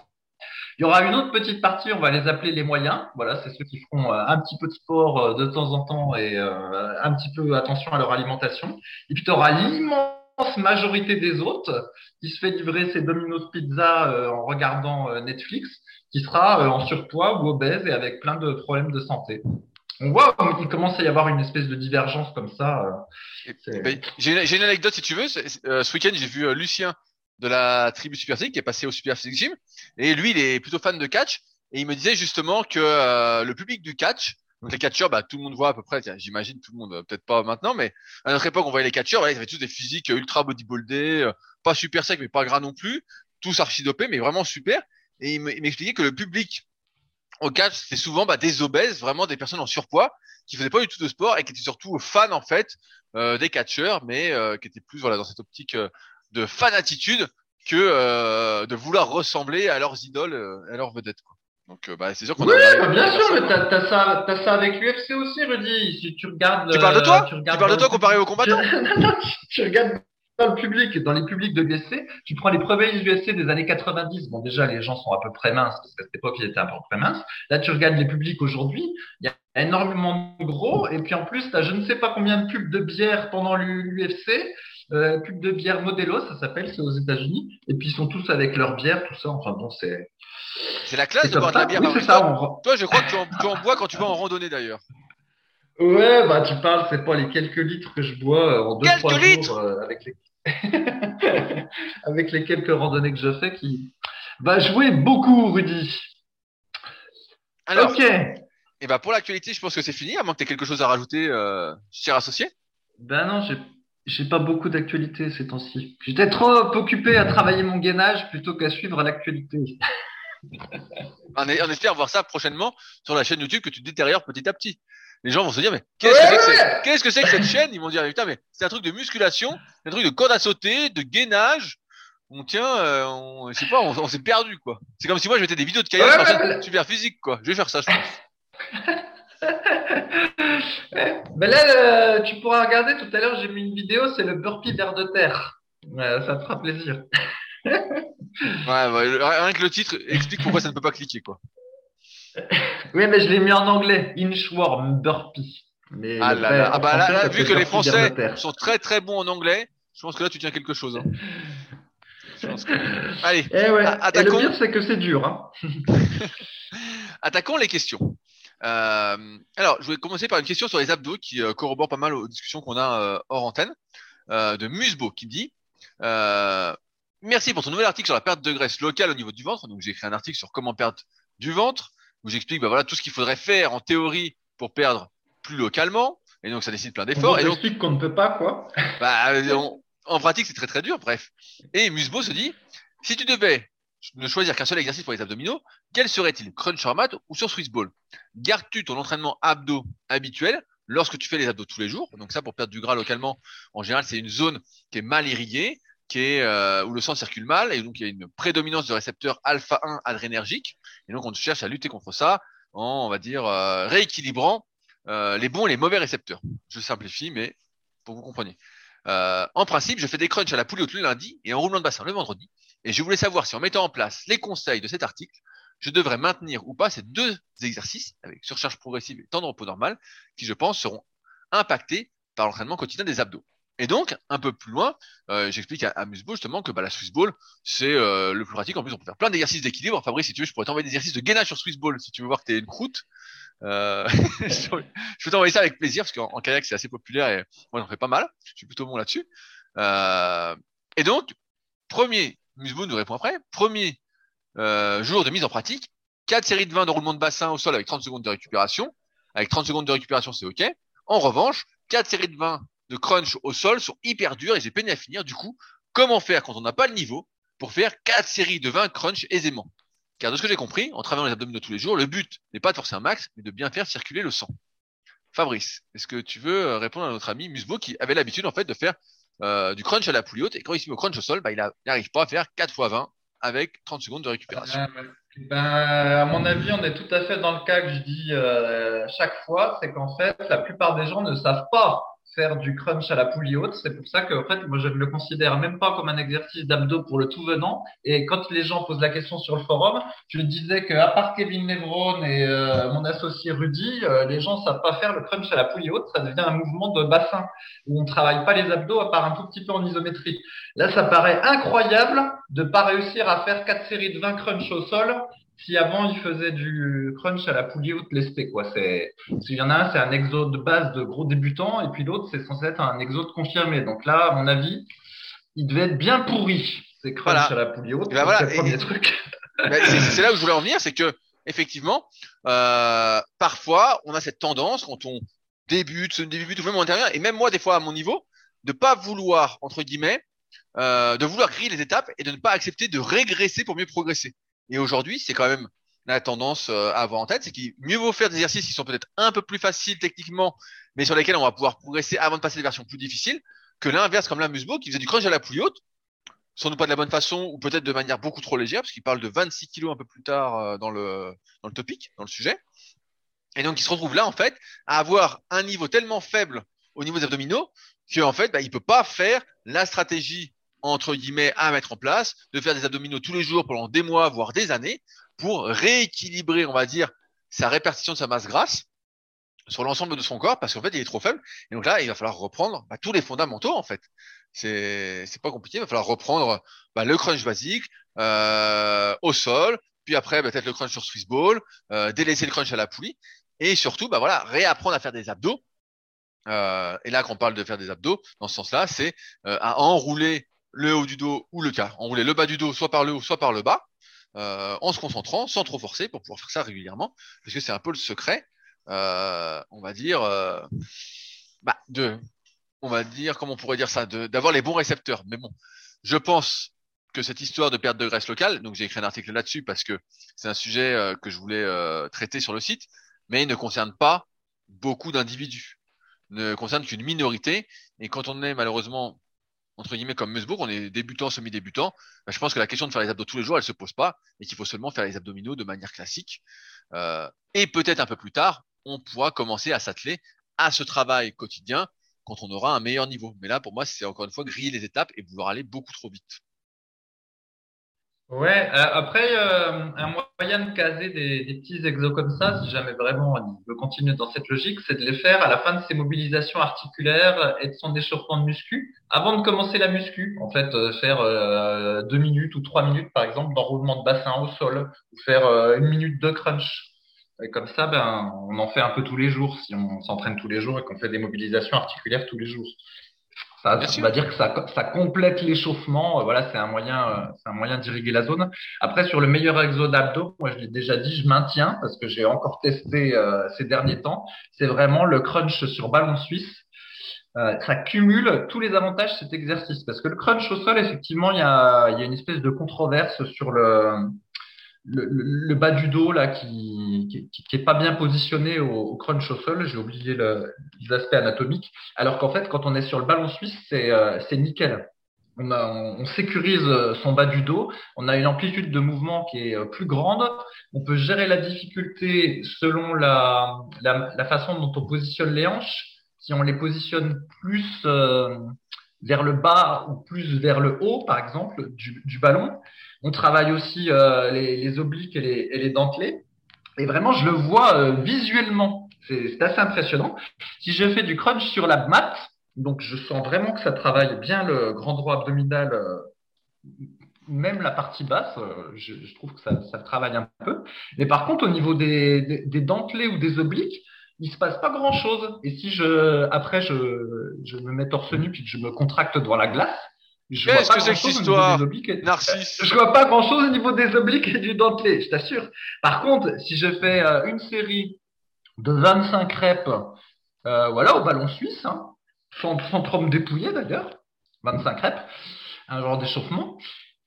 B: Il y aura une autre petite partie, on va les appeler les moyens. Voilà, c'est ceux qui feront euh, un petit peu de sport de temps en temps et un petit peu attention à leur alimentation. Et puis tu auras l'immense majorité des autres qui se fait livrer ses Domino's Pizza euh, en regardant euh, Netflix, qui sera euh, en surpoids ou obèse et avec plein de problèmes de santé. On voit qu'il commence à y avoir une espèce de divergence comme ça. euh.
A: Ben, j'ai une, anecdote si tu veux. Euh, ce week-end, j'ai vu euh, Lucien de la tribu Super Physique qui est passé au Super Physique Gym. Et lui, il est plutôt fan de catch. Et il me disait justement que le public du catch, donc les catcheurs, bah, tout le monde voit à peu près, j'imagine tout le monde, euh, peut-être pas maintenant, mais à notre époque, on voyait les catcheurs, ils avaient tous des physiques euh, ultra bodybuildés, euh, pas super secs, mais pas gras non plus, tous archidopés, mais vraiment super. Et il me- il m'expliquait que le public au catch, c'était souvent bah, des obèses, vraiment des personnes en surpoids, qui faisaient pas du tout de sport et qui étaient surtout fans en fait euh, des catcheurs, mais euh, qui étaient plus voilà dans cette optique de fanatitude que euh, de vouloir ressembler à leurs idoles, à leurs vedettes. Quoi. Donc euh, bah, c'est sûr qu'on
B: Oui,
A: a-
B: bah, bien sûr, mais t'as, t'as ça, t'as ça avec l'UFC aussi, Rudy. Si tu regardes,
A: Tu parles de
B: euh,
A: toi
B: tu
A: Tu parles de toi comparé aux combattants
B: Tu- [LAUGHS] non, non, tu regardes dans le public, dans les publics de l'UFC, tu prends les premiers UFC des années 90. Bon, déjà, les gens sont à peu près minces, parce qu'à cette époque, ils étaient à peu près minces. Là, tu regardes les publics aujourd'hui, il y a énormément de gros, et puis en plus, t'as je ne sais pas combien de pubs de bière pendant l'UFC, euh, pubs de bière Modelo, ça s'appelle, c'est aux États-Unis, et puis ils sont tous avec leur bière, tout ça. Enfin bon, c'est,
A: C'est la classe de boire de la bière.
B: Oui, ça.
A: Toi,
B: on-
A: toi, je crois que tu en, tu en bois quand tu vas en randonnée d'ailleurs.
B: Ouais, bah tu parles, c'est pas les quelques litres que je bois euh, en deux
A: Quelques
B: trois
A: litres
B: jours euh, avec les [LAUGHS] avec les quelques randonnées que je fais qui va jouer beaucoup, Rudy.
A: Alors,
B: ok.
A: et bah pour l'actualité, je pense que c'est fini. À moins que tu aies quelque chose à rajouter, euh, cher associé.
B: Ben non, j'ai j'ai pas beaucoup d'actualité ces temps-ci. J'étais trop occupé à travailler mon gainage plutôt qu'à suivre l'actualité. [LAUGHS]
A: On, est- on espère voir ça prochainement sur la chaîne YouTube que tu détériores petit à petit. Les gens vont se dire, mais qu'est-ce que c'est que, c'est- qu'est-ce que c'est que cette chaîne? Ils vont dire, putain, mais c'est un truc de musculation, c'est un truc de corde à sauter, de gainage. On tient, euh, on, je sais pas, on, on s'est perdu, quoi. C'est comme si moi je mettais des vidéos de kayak
B: Ouais,
A: sur
B: ouais,
A: chaîne super physique, quoi. Je vais faire ça, je pense. [LAUGHS]
B: Ben là, tu pourras regarder tout à l'heure, j'ai mis une vidéo, c'est le burpee vers de terre. Euh, ça te fera plaisir. [LAUGHS]
A: Ouais, le- rien que le titre explique pourquoi ça ne peut pas cliquer, quoi.
B: Oui, mais je l'ai mis en anglais. Inchworm burpee. Mais
A: Ah là là, ah bah là, là, vu que les Français sont très très bons en anglais, je pense que là tu tiens quelque chose. Hein. Je pense que- Allez,
B: Eh ouais. Et le pire, c'est que c'est dur. Hein. [LAUGHS]
A: attaquons les questions. Euh, alors, je vais commencer par une question sur les abdos qui euh, corrobore pas mal aux discussions qu'on a euh, hors antenne. De Musbo qui dit Merci pour ton nouvel article sur la perte de graisse locale au niveau du ventre. Donc, j'ai écrit un article sur comment perdre du ventre où j'explique bah, voilà, tout ce qu'il faudrait faire en théorie pour perdre plus localement. Et donc, ça nécessite plein d'efforts. Et donc,
B: explique qu'on ne peut pas, quoi. [LAUGHS]
A: bah, euh, on- en pratique, c'est très très dur, bref. Et Musbo se dit, si tu devais ne choisir qu'un seul exercice pour les abdominaux, quel serait-il? Crunch sur mat ou sur Swiss Ball? Gardes-tu ton entraînement abdos habituel lorsque tu fais les abdos tous les jours? Donc ça, pour perdre du gras localement, en général, c'est une zone qui est mal irriguée, euh, où le sang circule mal et donc il y a une prédominance de récepteurs alpha 1 adrénergiques et donc on cherche à lutter contre ça en on va dire euh, rééquilibrant euh, les bons et les mauvais récepteurs. Je simplifie mais pour que vous compreniez. en principe, je fais des crunchs à la poulie le lundi et en roulement de bassin le vendredi et je voulais savoir si en mettant en place les conseils de cet article, je devrais maintenir ou pas ces deux exercices avec surcharge progressive et temps de repos normal qui je pense seront impactés par l'entraînement quotidien des abdos. Et donc, un peu plus loin, euh, j'explique à, à justement que bah, la Swiss Ball, c'est euh, le plus pratique. En plus, on peut faire plein d'exercices d'équilibre. Fabrice, si tu veux, je pourrais t'envoyer des exercices de gainage sur Swiss Ball si tu veux voir que t'es une croûte. Euh, [LAUGHS] je peux t'envoyer ça avec plaisir parce qu'en kayak, c'est assez populaire et moi, j'en fais pas mal. Je suis plutôt bon là-dessus. Et donc, premier, Museball nous répond après, premier jour de mise en pratique, 4 séries de 20 de roulement de bassin au sol avec 30 secondes de récupération. Avec 30 secondes de récupération, c'est OK. En revanche, 4 séries de 20 de crunch au sol sont hyper durs et j'ai peiné à finir. Du coup, comment faire quand on n'a pas le niveau pour faire 4 séries de 20 crunch aisément? Car de ce que j'ai compris, en travaillant les abdominaux tous les jours, le but n'est pas de forcer un max, mais de bien faire circuler le sang. Fabrice, est-ce que tu veux euh, répondre à notre ami Musbo qui avait l'habitude en fait de faire euh, du crunch à la poulie haute et quand il se met au crunch au sol, bah, il n'arrive pas à faire 4 x 20 avec 30 secondes de récupération.
B: Euh, ben, à mon avis, on est tout à fait dans le cas que je dis euh, chaque fois, c'est qu'en fait, la plupart des gens ne savent pas faire du crunch à la poulie haute. C'est pour ça que, en fait, moi, je ne le considère même pas comme un exercice d'abdos pour le tout venant. Et quand les gens posent la question sur le forum, je disais que, à part Kevin Lebron et euh, mon associé Rudy, euh, les gens savent pas faire le crunch à la poulie haute. Ça devient un mouvement de bassin où on travaille pas les abdos à part un tout petit peu en isométrie. Là, ça paraît incroyable de pas réussir à faire quatre séries de 20 crunch au sol si avant il faisait du crunch à la poulie haute lestée, quoi. C'est, s'il y en a un, c'est un exode de base de gros débutants, et puis l'autre, c'est censé être un exode confirmé. Donc là, à mon avis, il devait être bien pourri, ces crunch à la poulie haute.
A: Ben c'est le premier truc. [LAUGHS] Ben, c'est là où je voulais en venir, c'est que, effectivement, euh, parfois, on a cette tendance, quand on débute, se débute, ou même en intérieur, et même moi, des fois, à mon niveau, de pas vouloir, entre guillemets, euh, de vouloir griller les étapes et de ne pas accepter de régresser pour mieux progresser. Et aujourd'hui, c'est quand même la tendance euh, à avoir en tête, c'est qu'il mieux vaut faire des exercices qui sont peut-être un peu plus faciles techniquement, mais sur lesquels on va pouvoir progresser avant de passer des versions plus difficiles, que l'inverse comme la Musbo qui faisait du crunch à la poulie haute, sans doute pas de la bonne façon ou peut-être de manière beaucoup trop légère, parce qu'il parle de 26 kilos un peu plus tard euh, dans le dans le topic, dans le sujet. Et donc il se retrouve là en fait à avoir un niveau tellement faible au niveau des abdominaux qu'en fait bah, il peut pas faire la stratégie entre guillemets à mettre en place, de faire des abdominaux tous les jours pendant des mois, voire des années, pour rééquilibrer, on va dire, sa répartition de sa masse grasse sur l'ensemble de son corps, parce qu'en fait, il est trop faible. Et donc là, il va falloir reprendre bah, tous les fondamentaux, en fait. C'est pas compliqué. Il va falloir reprendre bah, le crunch basique euh, au sol, puis après bah, peut-être le crunch sur Swiss Ball, euh, délaisser le crunch à la poulie, et surtout, bah voilà, réapprendre à faire des abdos. Euh, et là, quand on parle de faire des abdos, dans ce sens-là, c'est euh, à enrouler le haut du dos ou le cas. Enrouler le bas du dos soit par le haut, soit par le bas, euh, en se concentrant, sans trop forcer, pour pouvoir faire ça régulièrement, parce que c'est un peu le secret, euh, on va dire, euh, bah, de, on va dire, comment on pourrait dire ça, d'avoir les bons récepteurs. Mais bon, je pense que cette histoire de perte de graisse locale, donc j'ai écrit un article là-dessus parce que c'est un sujet euh, que je voulais euh, traiter sur le site, mais il ne concerne pas beaucoup d'individus, ne concerne qu'une minorité. Et quand on est malheureusement entre guillemets comme Musbourg, on est débutant, semi-débutant, bah, je pense que la question de faire les abdos tous les jours, elle se pose pas et qu'il faut seulement faire les abdominaux de manière classique. Euh, et peut-être un peu plus tard, on pourra commencer à s'atteler à ce travail quotidien quand on aura un meilleur niveau. Mais là, pour moi, c'est encore une fois griller les étapes et vouloir aller beaucoup trop vite.
B: Ouais, euh, après, euh, un moyen de caser des, des, petits exos comme ça, si jamais vraiment on veut continuer dans cette logique, c'est de les faire à la fin de ses mobilisations articulaires et de son échauffement de muscu, avant de commencer la muscu. En fait, euh, faire euh, deux minutes ou trois minutes, par exemple, d'enroulement de bassin au sol, ou faire une minute de crunch. Et comme ça, ben, on en fait un peu tous les jours, si on s'entraîne tous les jours et qu'on fait des mobilisations articulaires tous les jours. Ça, on va dire que ça, ça complète l'échauffement. Euh, voilà, c'est un moyen, euh, c'est un moyen d'irriguer la zone. Après, sur le meilleur exo d'abdos, moi je l'ai déjà dit, je maintiens parce que j'ai encore testé euh, ces derniers temps. C'est vraiment le crunch sur ballon suisse. Euh, ça cumule tous les avantages de cet exercice parce que le crunch au sol, effectivement, il y a, il y a une espèce de controverse sur le, le, bas du dos là qui, qui, pas bien positionné au, crunch au sol. J'ai oublié le, les aspects anatomiques. Alors qu'en fait, quand on est sur le ballon suisse, c'est euh, nickel. on, sécurise son bas du dos, on a une amplitude de mouvement qui est plus grande, on peut gérer la difficulté selon la, la, façon dont on positionne les hanches. Si on les positionne plus euh, vers le bas ou plus vers le haut, par exemple, du ballon, on travaille aussi euh, les, les, obliques et les, et les, dentelés. Et vraiment, je le vois euh, visuellement. C'est assez impressionnant. Si je fais du crunch sur la mat, donc je sens vraiment que ça travaille bien le grand droit abdominal, euh, même la partie basse, euh, je, je, trouve que ça, ça, travaille un peu. Mais par contre, au niveau des, des, dentelés ou des obliques, il se passe pas grand chose. Et si je, après, je, je me mets torse nu puis que je me contracte devant la glace,
A: Qu'est-ce que c'est que cette histoire Narcisse
B: Je vois pas grand chose au niveau des obliques et du dentelé, je t'assure. Par contre, si je fais euh, une série de 25 reps, euh, voilà, au ballon suisse, hein, sans, sans trop me dépouiller d'ailleurs, 25 reps, un genre d'échauffement,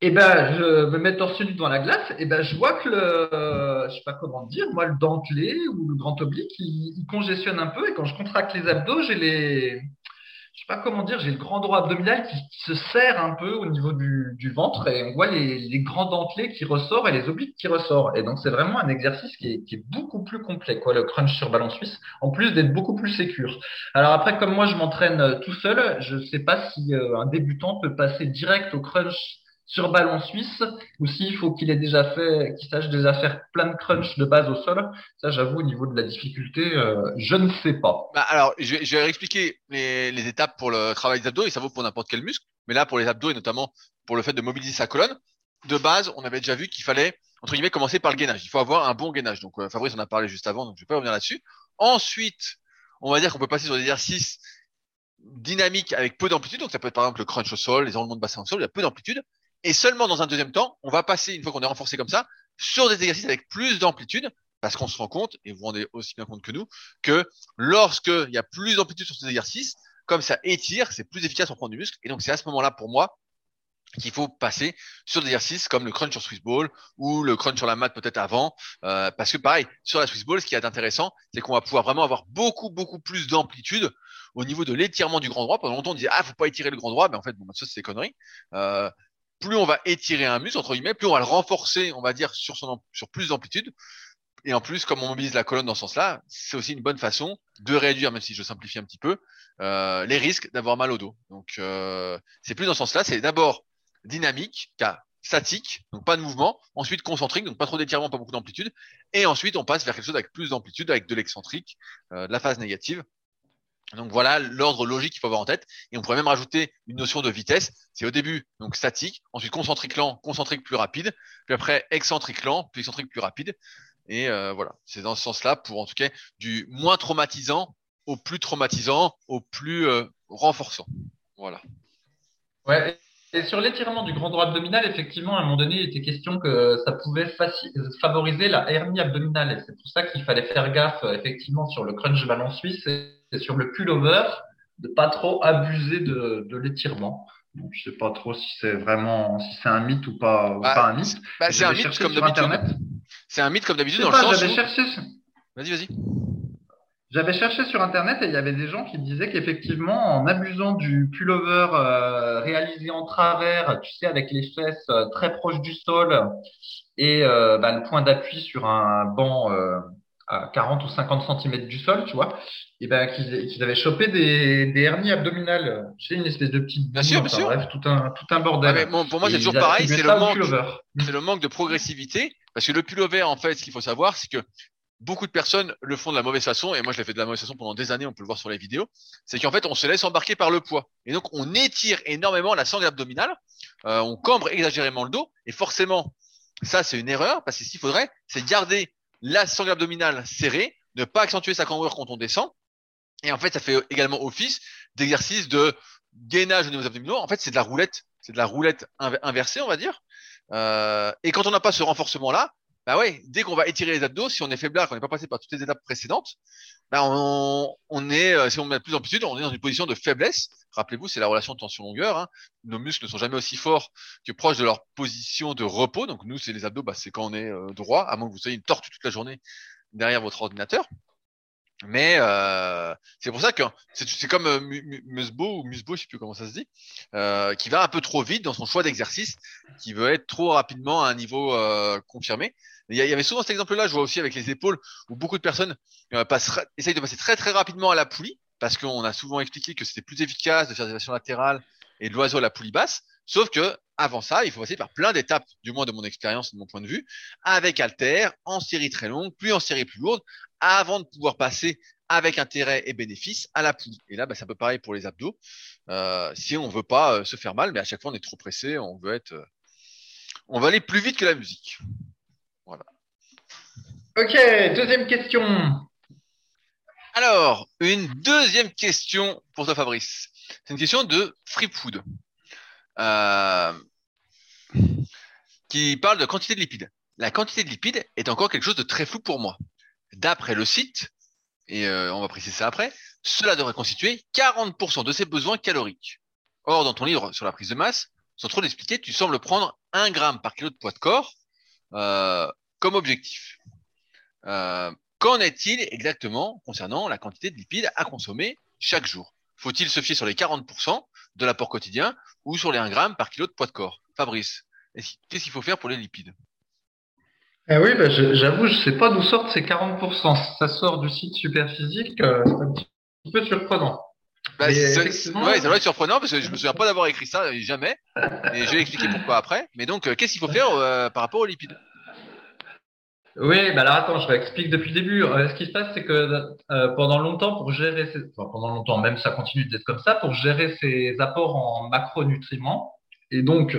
B: et eh ben je me mets torse nu devant la glace, et eh ben je vois que le, je sais pas comment dire, moi le dentelé ou le grand oblique, il, il congestionne un peu, et quand je contracte les abdos, j'ai les, je sais pas comment dire, j'ai le grand droit abdominal qui, se serre un peu au niveau du, ventre et on voit les, grands dentelés qui ressortent et les obliques qui ressortent. Et donc c'est vraiment un exercice qui est, beaucoup plus complet, quoi, le crunch sur ballon suisse, en plus d'être beaucoup plus sécure. Alors après, comme moi je m'entraîne tout seul, je sais pas si euh, un débutant peut passer direct au crunch sur ballon suisse ou s'il faut qu'il ait déjà fait, qu'il sache déjà faire plein de crunch de base au sol. Ça, j'avoue, au niveau de la difficulté, euh, je ne sais pas.
A: Bah alors, je vais, je vais réexpliquer les, les, étapes pour le travail des abdos et ça vaut pour n'importe quel muscle. Mais là, pour les abdos et notamment pour le fait de mobiliser sa colonne, de base, on avait déjà vu qu'il fallait entre guillemets commencer par le gainage. Il faut avoir un bon gainage. Donc euh, Fabrice en a parlé juste avant, donc je vais pas revenir là-dessus. Ensuite, on va dire qu'on peut passer sur des exercices dynamiques avec peu d'amplitude. Donc ça peut être par exemple le crunch au sol, les enroulements de bassin au sol, il y a peu d'amplitude. Et seulement dans un deuxième temps, on va passer, une fois qu'on est renforcé comme ça, sur des exercices avec plus d'amplitude, parce qu'on se rend compte, et vous vous rendez aussi bien compte que nous, que lorsqu'il y a plus d'amplitude sur ces exercices, comme ça étire, c'est plus efficace pour prendre du muscle. Et donc c'est à ce moment-là, pour moi, qu'il faut passer sur des exercices comme le crunch sur Swiss Ball ou le crunch sur la mat peut-être avant, euh, parce que pareil, sur la Swiss Ball, ce qui est intéressant, c'est qu'on va pouvoir vraiment avoir beaucoup, beaucoup plus d'amplitude au niveau de l'étirement du grand droit. Pendant longtemps, on disait, ah, faut pas étirer le grand droit, mais en fait, bon, ça, c'est des conneries. Euh, plus on va étirer un muscle, entre guillemets, plus on va le renforcer, on va dire, sur, plus d'amplitude. Et en plus, comme on mobilise la colonne dans ce sens-là, c'est aussi une bonne façon de réduire, même si je simplifie un petit peu, euh, les risques d'avoir mal au dos. Donc, euh, c'est plus dans ce sens-là. C'est d'abord dynamique, car statique, donc pas de mouvement. Ensuite concentrique, donc pas trop d'étirement, pas beaucoup d'amplitude. Et ensuite, on passe vers quelque chose avec plus d'amplitude, avec de l'excentrique, euh, de la phase négative. Donc voilà l'ordre logique qu'il faut avoir en tête. Et on pourrait même rajouter une notion de vitesse. C'est au début donc statique, ensuite concentrique lent, concentrique plus rapide, puis après excentrique lent, puis excentrique plus rapide. Et euh, voilà, c'est dans ce sens-là pour en tout cas du moins traumatisant au plus traumatisant, au plus euh, renforçant. Voilà.
B: Ouais. Et sur l'étirement du grand droit abdominal, effectivement, à un moment donné, il était question que ça pouvait favoriser la hernie abdominale. Et c'est pour ça qu'il fallait faire gaffe, effectivement, sur le crunch ballon suisse sur le pullover, de pas trop abuser de, de l'étirement. Donc, je sais pas trop si c'est vraiment, si c'est un mythe ou pas, ou
A: bah,
B: pas un mythe.
A: Bah, c'est un mythe comme d'habitude. C'est un mythe comme d'habitude dans le sens où... cherché... Vas-y, vas-y.
B: J'avais cherché sur internet et il y avait des gens qui disaient qu'effectivement, en abusant du pullover euh, réalisé en travers, tu sais, avec les fesses euh, très proches du sol et euh, bah, le point d'appui sur un banc euh, à 40 ou 50 cm du sol, tu vois, et ben qu'ils avaient chopé des, des hernies abdominales. Sais, une espèce de petite
A: bien sûr, bien sûr.
B: bref, tout un tout un bordel.
A: Ah, mais bon, pour moi, c'est toujours pareil, c'est le manque, c'est le manque de progressivité, parce que le pullover, en fait, ce qu'il faut savoir, c'est que beaucoup de personnes le font de la mauvaise façon, et moi je l'ai fait de la mauvaise façon pendant des années, on peut le voir sur les vidéos, c'est qu'en fait on se laisse embarquer par le poids. Et donc on étire énormément la sangle abdominale, euh, on cambre exagérément le dos, et forcément, ça c'est une erreur, parce que ce qu'il faudrait, c'est garder la sangle abdominale serrée, ne pas accentuer sa cambrure quand on descend. Et en fait, ça fait également office d'exercice de gainage au niveau des abdominaux. En fait, c'est de la roulette, c'est de la roulette inversée, on va dire. Euh, et quand on n'a pas ce renforcement-là, bah ouais, dès qu'on va étirer les abdos, si on est faiblard, qu'on n'est pas passé par toutes les étapes précédentes, bah on, on est, euh, si on met plus en plus on est dans une position de faiblesse. Rappelez-vous, c'est la relation tension-longueur. Hein. Nos muscles ne sont jamais aussi forts que proches de leur position de repos. Donc nous, c'est les abdos, bah, c'est quand on est euh, droit, à moins que vous soyez une tortue toute la journée derrière votre ordinateur. Mais euh, c'est pour ça que c'est comme euh, Musbo ou Musbo, je sais plus comment ça se dit, euh, qui va un peu trop vite dans son choix d'exercice, qui veut être trop rapidement à un niveau euh, confirmé. Il y, avait souvent cet exemple-là, je vois aussi avec les épaules, où beaucoup de personnes euh, essayent de passer très très rapidement à la poulie, parce qu'on a souvent expliqué que c'était plus efficace de faire des actions latérales et de l'oiseau à la poulie basse. Sauf que avant ça, il faut passer par plein d'étapes, du moins de mon expérience, de mon point de vue, avec alter, en série très longue, puis en série plus lourde, avant de pouvoir passer avec intérêt et bénéfice à la poulie. Et là, bah, c'est un pareil pour les abdos. Euh, si on veut pas euh, se faire mal, mais à chaque fois on est trop pressé, on veut être, on va aller plus vite que la musique.
B: Ok, deuxième question.
A: Alors, une deuxième question pour toi, Fabrice. C'est une question de free food. Euh, qui parle de quantité de lipides. La quantité de lipides est encore quelque chose de très flou pour moi. D'après le site, et euh, on va préciser ça après, cela devrait constituer 40% de ses besoins caloriques. Or, dans ton livre sur la prise de masse, sans trop l'expliquer, tu sembles prendre 1 gramme par kilo de poids de corps euh, comme objectif. Euh, qu'en est-il exactement concernant la quantité de lipides à consommer chaque jour? Faut-il se fier sur les 40% de l'apport quotidien ou sur les 1 gramme par kilo de poids de corps? Fabrice, qu'est-ce qu'il faut faire pour les lipides?
B: Eh oui, bah, j'avoue, je sais pas d'où sortent ces 40%. Ça sort du site Superphysique, euh, c'est un petit peu surprenant.
A: Bah, ouais, ça doit être surprenant parce que je me souviens pas d'avoir écrit ça jamais. Et je vais expliquer pourquoi après. Mais donc, euh, qu'est-ce qu'il faut faire euh, par rapport aux lipides?
B: Oui, bah alors attends, je réexplique depuis le début. ce qui se passe, c'est que pendant longtemps, pour gérer ces... enfin, pendant longtemps, même ça continue d'être comme ça, pour gérer ces apports en macronutriments, et donc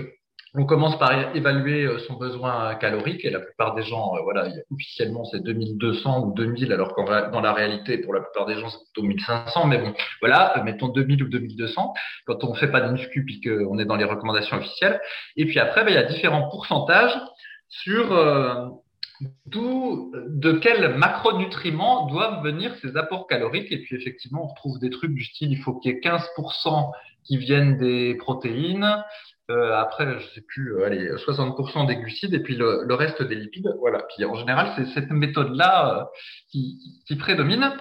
B: on commence par évaluer euh, son besoin calorique et la plupart des gens, euh, voilà, officiellement c'est 2200 ou 2000, alors qu'en dans la réalité, pour la plupart des gens, c'est plutôt 1500. Mais bon, voilà, euh, mettons 2000 ou 2200 quand on ne fait pas de muscu puis qu'on est dans les recommandations officielles. Et puis après, ben, il y a différents pourcentages sur d'où, de quels macronutriments doivent venir ces apports caloriques? Et puis effectivement, on retrouve des trucs du style, il faut qu'il y ait 15% qui viennent des protéines, euh, après, je sais plus, euh, allez, 60% des glucides et puis le, reste des lipides. Voilà. Puis en général, c'est cette méthode-là euh, qui, qui, prédomine.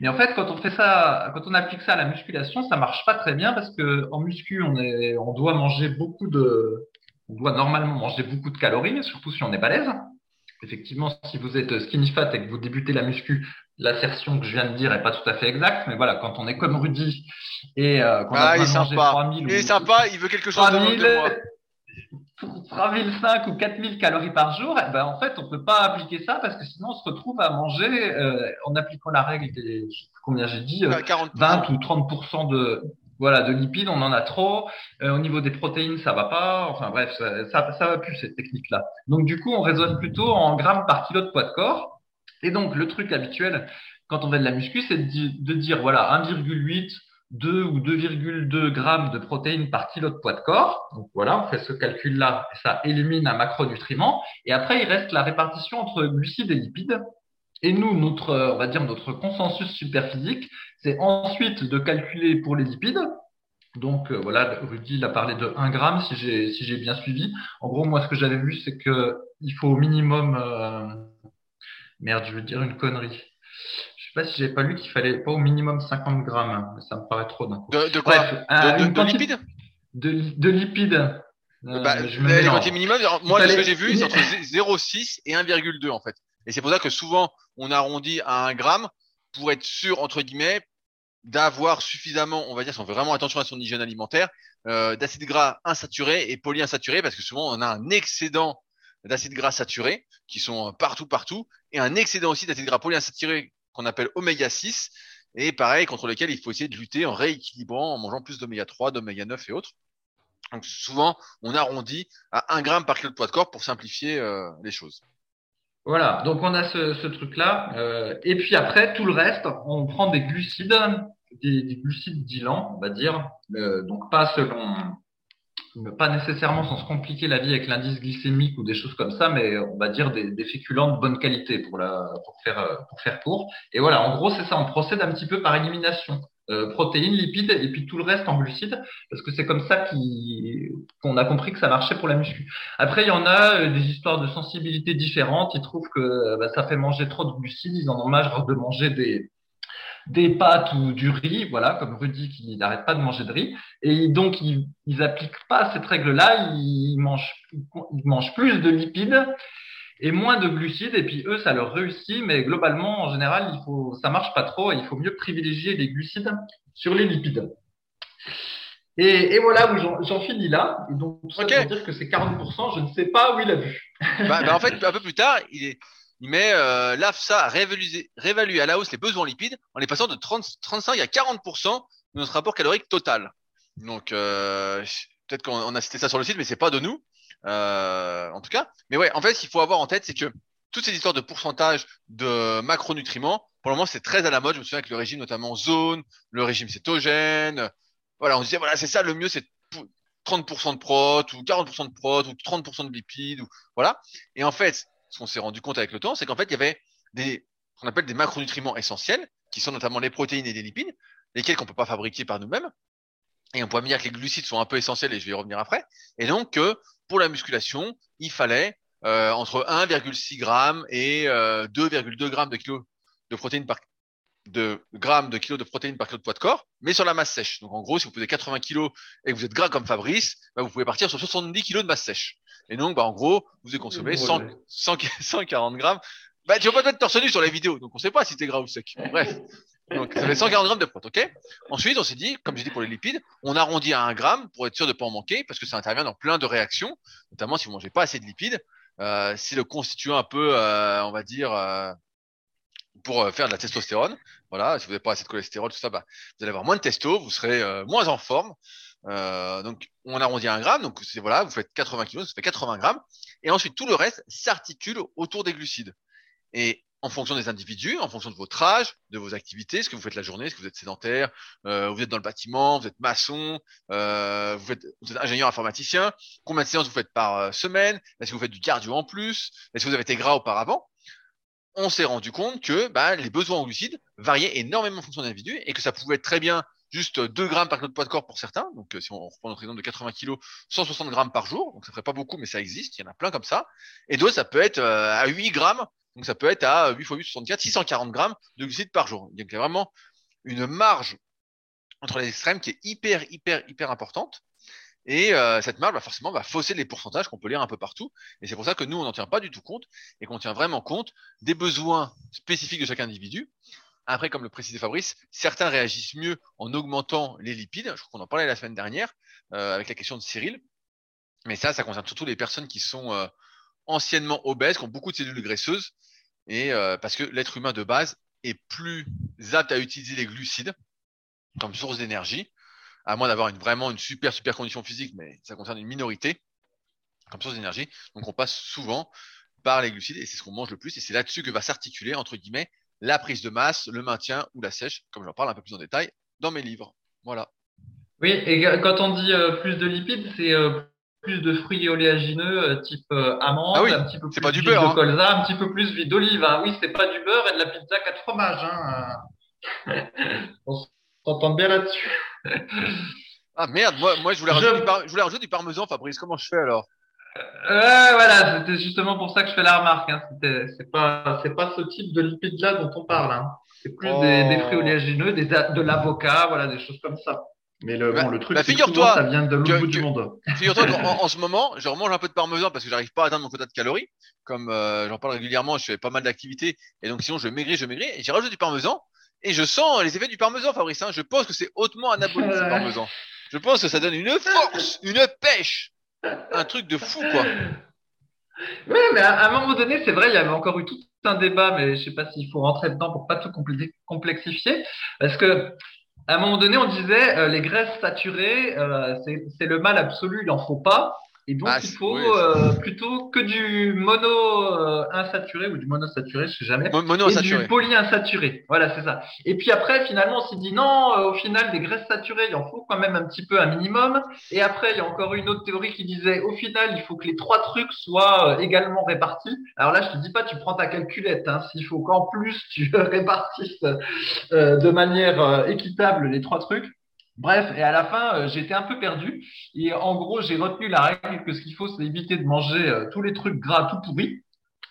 B: Mais en fait, quand on fait ça, quand on applique ça à la musculation, ça marche pas très bien parce que en muscu, on est, on doit manger beaucoup de, on doit normalement manger beaucoup de calories, surtout si on est balèze. Effectivement, si vous êtes skinny fat et que vous débutez la muscu, l'assertion que je viens de dire est pas tout à fait exacte, mais voilà, quand on est comme Rudy et euh, qu'on
A: ah, a il est sympa. 3000 il est sympa, il veut quelque chose 3000, de moi.
B: 3005 ou 4000 calories par jour, eh ben en fait, on peut pas appliquer ça parce que sinon on se retrouve à manger euh, en appliquant la règle des combien j'ai dit 20 euh, ou 30% de voilà de lipides, on en a trop. Euh, au niveau des protéines, ça va pas. Enfin bref, ça, ça, va plus cette technique là. Donc du coup, on raisonne plutôt en grammes par kilo de poids de corps. Et donc, le truc habituel quand on fait de la muscu, c'est de, dire, voilà, 1,8, 2 ou 2,2 grammes de protéines par kilo de poids de corps. Donc voilà, on fait ce calcul-là, ça élimine un macronutriment. Et après, il reste la répartition entre glucides et lipides. Et nous, notre, on va dire, notre consensus superphysique, c'est ensuite de calculer pour les lipides. Donc euh, voilà, Rudy il a parlé de 1 gramme si j'ai si j'ai bien suivi. En gros, moi ce que j'avais vu, c'est que il faut au minimum euh, Merde, je veux dire une connerie. Je sais pas si j'ai pas lu qu'il fallait pas au minimum 50 grammes, mais ça me paraît trop d'un coup.
A: De, quoi de, lipides
B: de, lipides.
A: Euh, bah, je les quantités minimum, moi, ce que j'ai vu, c'est entre 0,6 et 1,2 en fait. Et c'est pour ça que souvent, on arrondit à 1 gramme pour être sûr, entre guillemets, d'avoir suffisamment, on va dire, si on fait vraiment attention à son hygiène alimentaire, euh, d'acides gras insaturés et polyinsaturés, parce que souvent, on a un excédent d'acides gras saturés qui sont partout, partout, et un excédent aussi d'acides gras polyinsaturés qu'on appelle oméga 6, et pareil, contre lequel il faut essayer de lutter en rééquilibrant, en mangeant plus d'oméga 3, d'oméga 9 et autres. Donc souvent, on arrondit à 1 gramme par kilo de poids de corps pour simplifier euh, les choses.
B: Voilà, donc on a ce, truc-là. Euh, et puis après, tout le reste, on prend des glucides, des, des glucides d'Ilan, on va dire, euh, donc pas selon pas nécessairement sans se compliquer la vie avec l'indice glycémique ou des choses comme ça, mais on va dire des, des féculents de bonne qualité pour, la, pour, faire, euh, pour faire court. Et voilà, en gros, c'est ça, on procède un petit peu par élimination. Euh, protéines, lipides et puis tout le reste en glucides, parce que c'est comme ça qu'on a compris que ça marchait pour la muscu. Après, il y en a euh, des histoires de sensibilité différentes. Ils trouvent que bah, ça fait manger trop de glucides, ils en ont marre de manger des, des pâtes ou du riz, voilà, comme Rudy qui n'arrête pas de manger de riz. Et donc, ils, ils pas cette règle-là, ils mangent, ils mangent plus de lipides et moins de glucides. Et puis eux, ça leur réussit, mais globalement, en général, il faut, ça marche pas trop. Et il faut mieux privilégier les glucides sur les lipides. Et, et voilà où j'en finis là. Et donc, ça okay. dire que c'est 40%, je ne sais pas où il a vu.
A: bah, bah, en fait, un peu plus tard, il, est, il met euh, l'AFSA à réévaluer à la hausse les besoins lipides en les passant de 30, 35 à 40% de notre rapport calorique total. Donc, euh, peut-être qu'on a cité ça sur le site, mais c'est pas de nous. Euh, en tout cas. Mais ouais, en fait, ce qu'il faut avoir en tête, c'est que toutes ces histoires de pourcentage de macronutriments, pour le moment, c'est très à la mode. Je me souviens avec le régime, notamment zone, le régime cétogène. Voilà, on disait, voilà, c'est ça, le mieux, c'est 30% de prot, ou 40% de prot, ou 30% de lipides, ou, voilà. Et en fait, ce qu'on s'est rendu compte avec le temps, c'est qu'en fait, il y avait des, qu'on appelle des macronutriments essentiels, qui sont notamment les protéines et les lipides, lesquels qu'on peut pas fabriquer par nous-mêmes. Et on pourrait me dire que les glucides sont un peu essentiels, et je vais y revenir après. Et donc, que pour la musculation, il fallait euh, entre 1,6 g et euh, 2,2 g de kilo de protéines par de grammes de kilos de protéines par kilo de poids de corps, mais sur la masse sèche. Donc en gros, si vous pesez 80 kilos et que vous êtes gras comme Fabrice, bah, vous pouvez partir sur 70 kilos de masse sèche. Et donc, bah, en gros, vous avez consommé 100, 100, 140 grammes. Bah, tu vas pas te mettre torse nu sur la vidéo, donc on sait pas si t'es gras ou sec. Bref. Donc, ça fait 140 grammes de prot, ok? Ensuite, on s'est dit, comme j'ai dit pour les lipides, on arrondit à 1 gramme pour être sûr de pas en manquer, parce que ça intervient dans plein de réactions, notamment si vous mangez pas assez de lipides. Euh, c'est le constituant un peu, euh, on va dire, euh, pour euh, faire de la testostérone. Voilà, si vous n'avez pas assez de cholestérol, tout ça, bah, vous allez avoir moins de testo, vous serez euh, moins en forme. Euh, donc, on arrondit à 1 gramme, donc c'est voilà, vous faites 80 kilos, ça fait 80 grammes. Et ensuite, tout le reste s'articule autour des glucides. Et en fonction des individus, en fonction de votre âge, de vos activités, ce que vous faites la journée, est-ce que vous êtes sédentaire, euh, vous êtes dans le bâtiment, vous êtes maçon, euh, vous, êtes, ingénieur informaticien, combien de séances vous faites par semaine, est-ce que vous faites du cardio en plus, est-ce que vous avez été gras auparavant on s'est rendu compte que bah, les besoins en glucides variaient énormément en fonction des individus et que ça pouvait être très bien juste 2 grammes par kilo de poids de corps pour certains. Donc, euh, si on reprend notre exemple de 80 kg, 160 grammes par jour. Donc, ça ferait pas beaucoup, mais ça existe. Il y en a plein comme ça. Et d'autres, ça peut être euh, à 8 grammes. Donc, ça peut être à 8 x 8, 64, 640 grammes de glucides par jour. Donc, il y a vraiment une marge entre les extrêmes qui est hyper, hyper, hyper importante. Et euh, cette marge, bah, forcément, va fausser les pourcentages qu'on peut lire un peu partout. Et c'est pour ça que nous, on n'en tient pas du tout compte et qu'on tient vraiment compte des besoins spécifiques de chaque individu. Après, comme le précisait Fabrice, certains réagissent mieux en augmentant les lipides. Je crois qu'on en parlait la semaine dernière euh, avec la question de Cyril. Mais ça, ça concerne surtout les personnes qui sont euh, anciennement obèses, qui ont beaucoup de cellules graisseuses. Et euh, parce que l'être humain de base est plus apte à utiliser les glucides comme source d'énergie à moins d'avoir vraiment une super, super condition physique, mais ça concerne une minorité comme source d'énergie. Donc on passe souvent par les glucides et c'est ce qu'on mange le plus et c'est là-dessus que va s'articuler, entre guillemets, la prise de masse, le maintien ou la sèche, comme j'en parle un peu plus en détail dans mes livres. Voilà.
B: Oui, et quand on dit euh, plus de lipides, c'est euh, plus de fruits oléagineux euh, type amande,
A: ah
B: un petit peu plus
A: pas du beurre,
B: de
A: hein.
B: colza, un petit peu plus d'huile d'olive. Hein. Oui, c'est pas du beurre et de la pizza quatre fromages. Hein. [LAUGHS] on s'entend bien là-dessus.
A: ah merde, moi, moi je, voulais rajouter du par... je voulais rajouter du parmesan, Fabrice. Comment je fais alors?
B: Euh, voilà, c'était justement pour ça que je fais la remarque. Hein. C'est pas, c'est pas ce type de lipides là dont on parle. Hein. C'est plus oh. des, des, fruits oléagineux, des, de l'avocat, voilà, des choses comme ça. Mais le,
A: bah,
B: bon, le truc,
A: bah,
B: c'est
A: figure-toi,
B: ça vient de l'autre bout du monde.
A: Figure-toi qu'en [LAUGHS] en ce moment, je remange un peu de parmesan parce que j'arrive pas à atteindre mon quota de calories. Comme euh, j'en parle régulièrement, je fais pas mal d'activités et donc sinon je maigris, je maigris. Et j'ai rajouté du parmesan et je sens les effets du parmesan, Fabrice. Hein. Je pense que c'est hautement anabolique ce [LAUGHS] parmesan. Je pense que ça donne une force, une pêche, un truc de fou quoi.
B: Mais à, un moment donné, c'est vrai, il y avait encore eu tout un débat, mais je sais pas s'il faut rentrer dedans pour pas tout complexifier, parce que à un moment donné, on disait euh, les graisses saturées, euh, c'est le mal absolu, il en faut pas. Et donc,
A: Ah,
B: il faut
A: oui,
B: euh, plutôt que du mono euh, insaturé ou du monosaturé, je sais jamais.
A: Mo-
B: Et
A: Monoinsaturé.
B: du polyinsaturé. Voilà, c'est ça. Et puis après, finalement, on s'est dit non, euh, au final, des graisses saturées, il en faut quand même un petit peu un minimum. Et après, il y a encore une autre théorie qui disait au final, il faut que les trois trucs soient euh, également répartis. Alors là, je te dis pas, tu prends ta calculette, hein, s'il faut qu'en plus tu [LAUGHS] répartisses euh, de manière euh, équitable les trois trucs. Bref, et à la fin, euh, j'étais un peu perdu. Et en gros, j'ai retenu la règle que ce qu'il faut, c'est éviter de manger euh, tous les trucs gras tout pourris.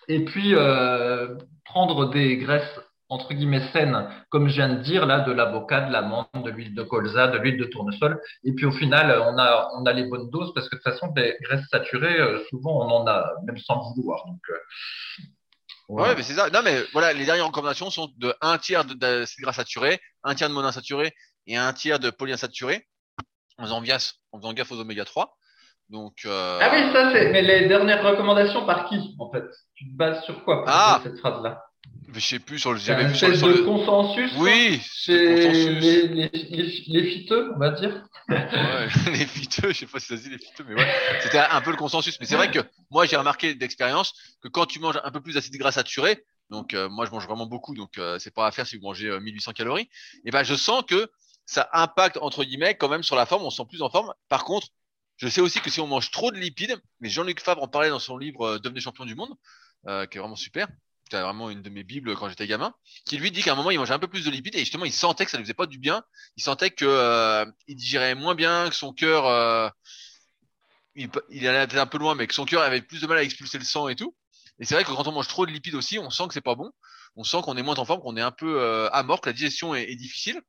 B: Et puis, euh, prendre des graisses entre guillemets saines, comme je viens de dire là, de l'avocat, de l'amande, de l'huile de colza, de l'huile de tournesol. Et puis au final, on a on a les bonnes doses parce que de toute façon, des graisses saturées, souvent on en a même sans vouloir. Donc
A: Ouais, mais c'est ça. Non, mais voilà, les dernières recommandations sont de un tiers d'acides gras saturés, un tiers de monoinsaturés et un tiers de polyinsaturés en faisant gaffe, en faisant gaffe aux oméga 3. Donc, euh...
B: Ah oui, ça c'est. Mais les dernières recommandations par qui en fait? Tu te bases sur quoi pour
A: Ah
B: cette phrase-là?
A: Je sais plus sur le. J'avais vu sur le. sur
B: de
A: le-
B: consensus.
A: Oui,
B: chez
A: c'est
B: les, les, les, les fiteux, on va dire.
A: Ouais, [LAUGHS] les fiteux, je sais pas si ça se dit les fiteux, mais ouais, c'était un peu le consensus. Mais c'est vrai que moi, j'ai remarqué d'expérience que quand tu manges un peu plus d'acides gras saturés, donc euh, moi, je mange vraiment beaucoup, donc euh, c'est pas à faire si vous mangez euh, 1800 calories, et ben je sens que ça impacte entre guillemets quand même sur la forme, on se sent plus en forme. Par contre, je sais aussi que si on mange trop de lipides, mais Jean-Luc Favre en parlait dans son livre euh, Devenez champion du monde, euh, qui est vraiment super. C'était vraiment une de mes bibles quand j'étais gamin, qui lui dit qu'à un moment il mangeait un peu plus de lipides et justement il sentait que ça lui faisait pas du bien il sentait que euh, il digérait moins bien, que son cœur, euh, il, allait peut-être un peu loin, mais que son cœur avait plus de mal à expulser le sang et tout. Et c'est vrai que quand on mange trop de lipides aussi, on sent que c'est pas bon. On sent qu'on est moins en forme, qu'on est un peu amorphe, que la digestion est, est difficile.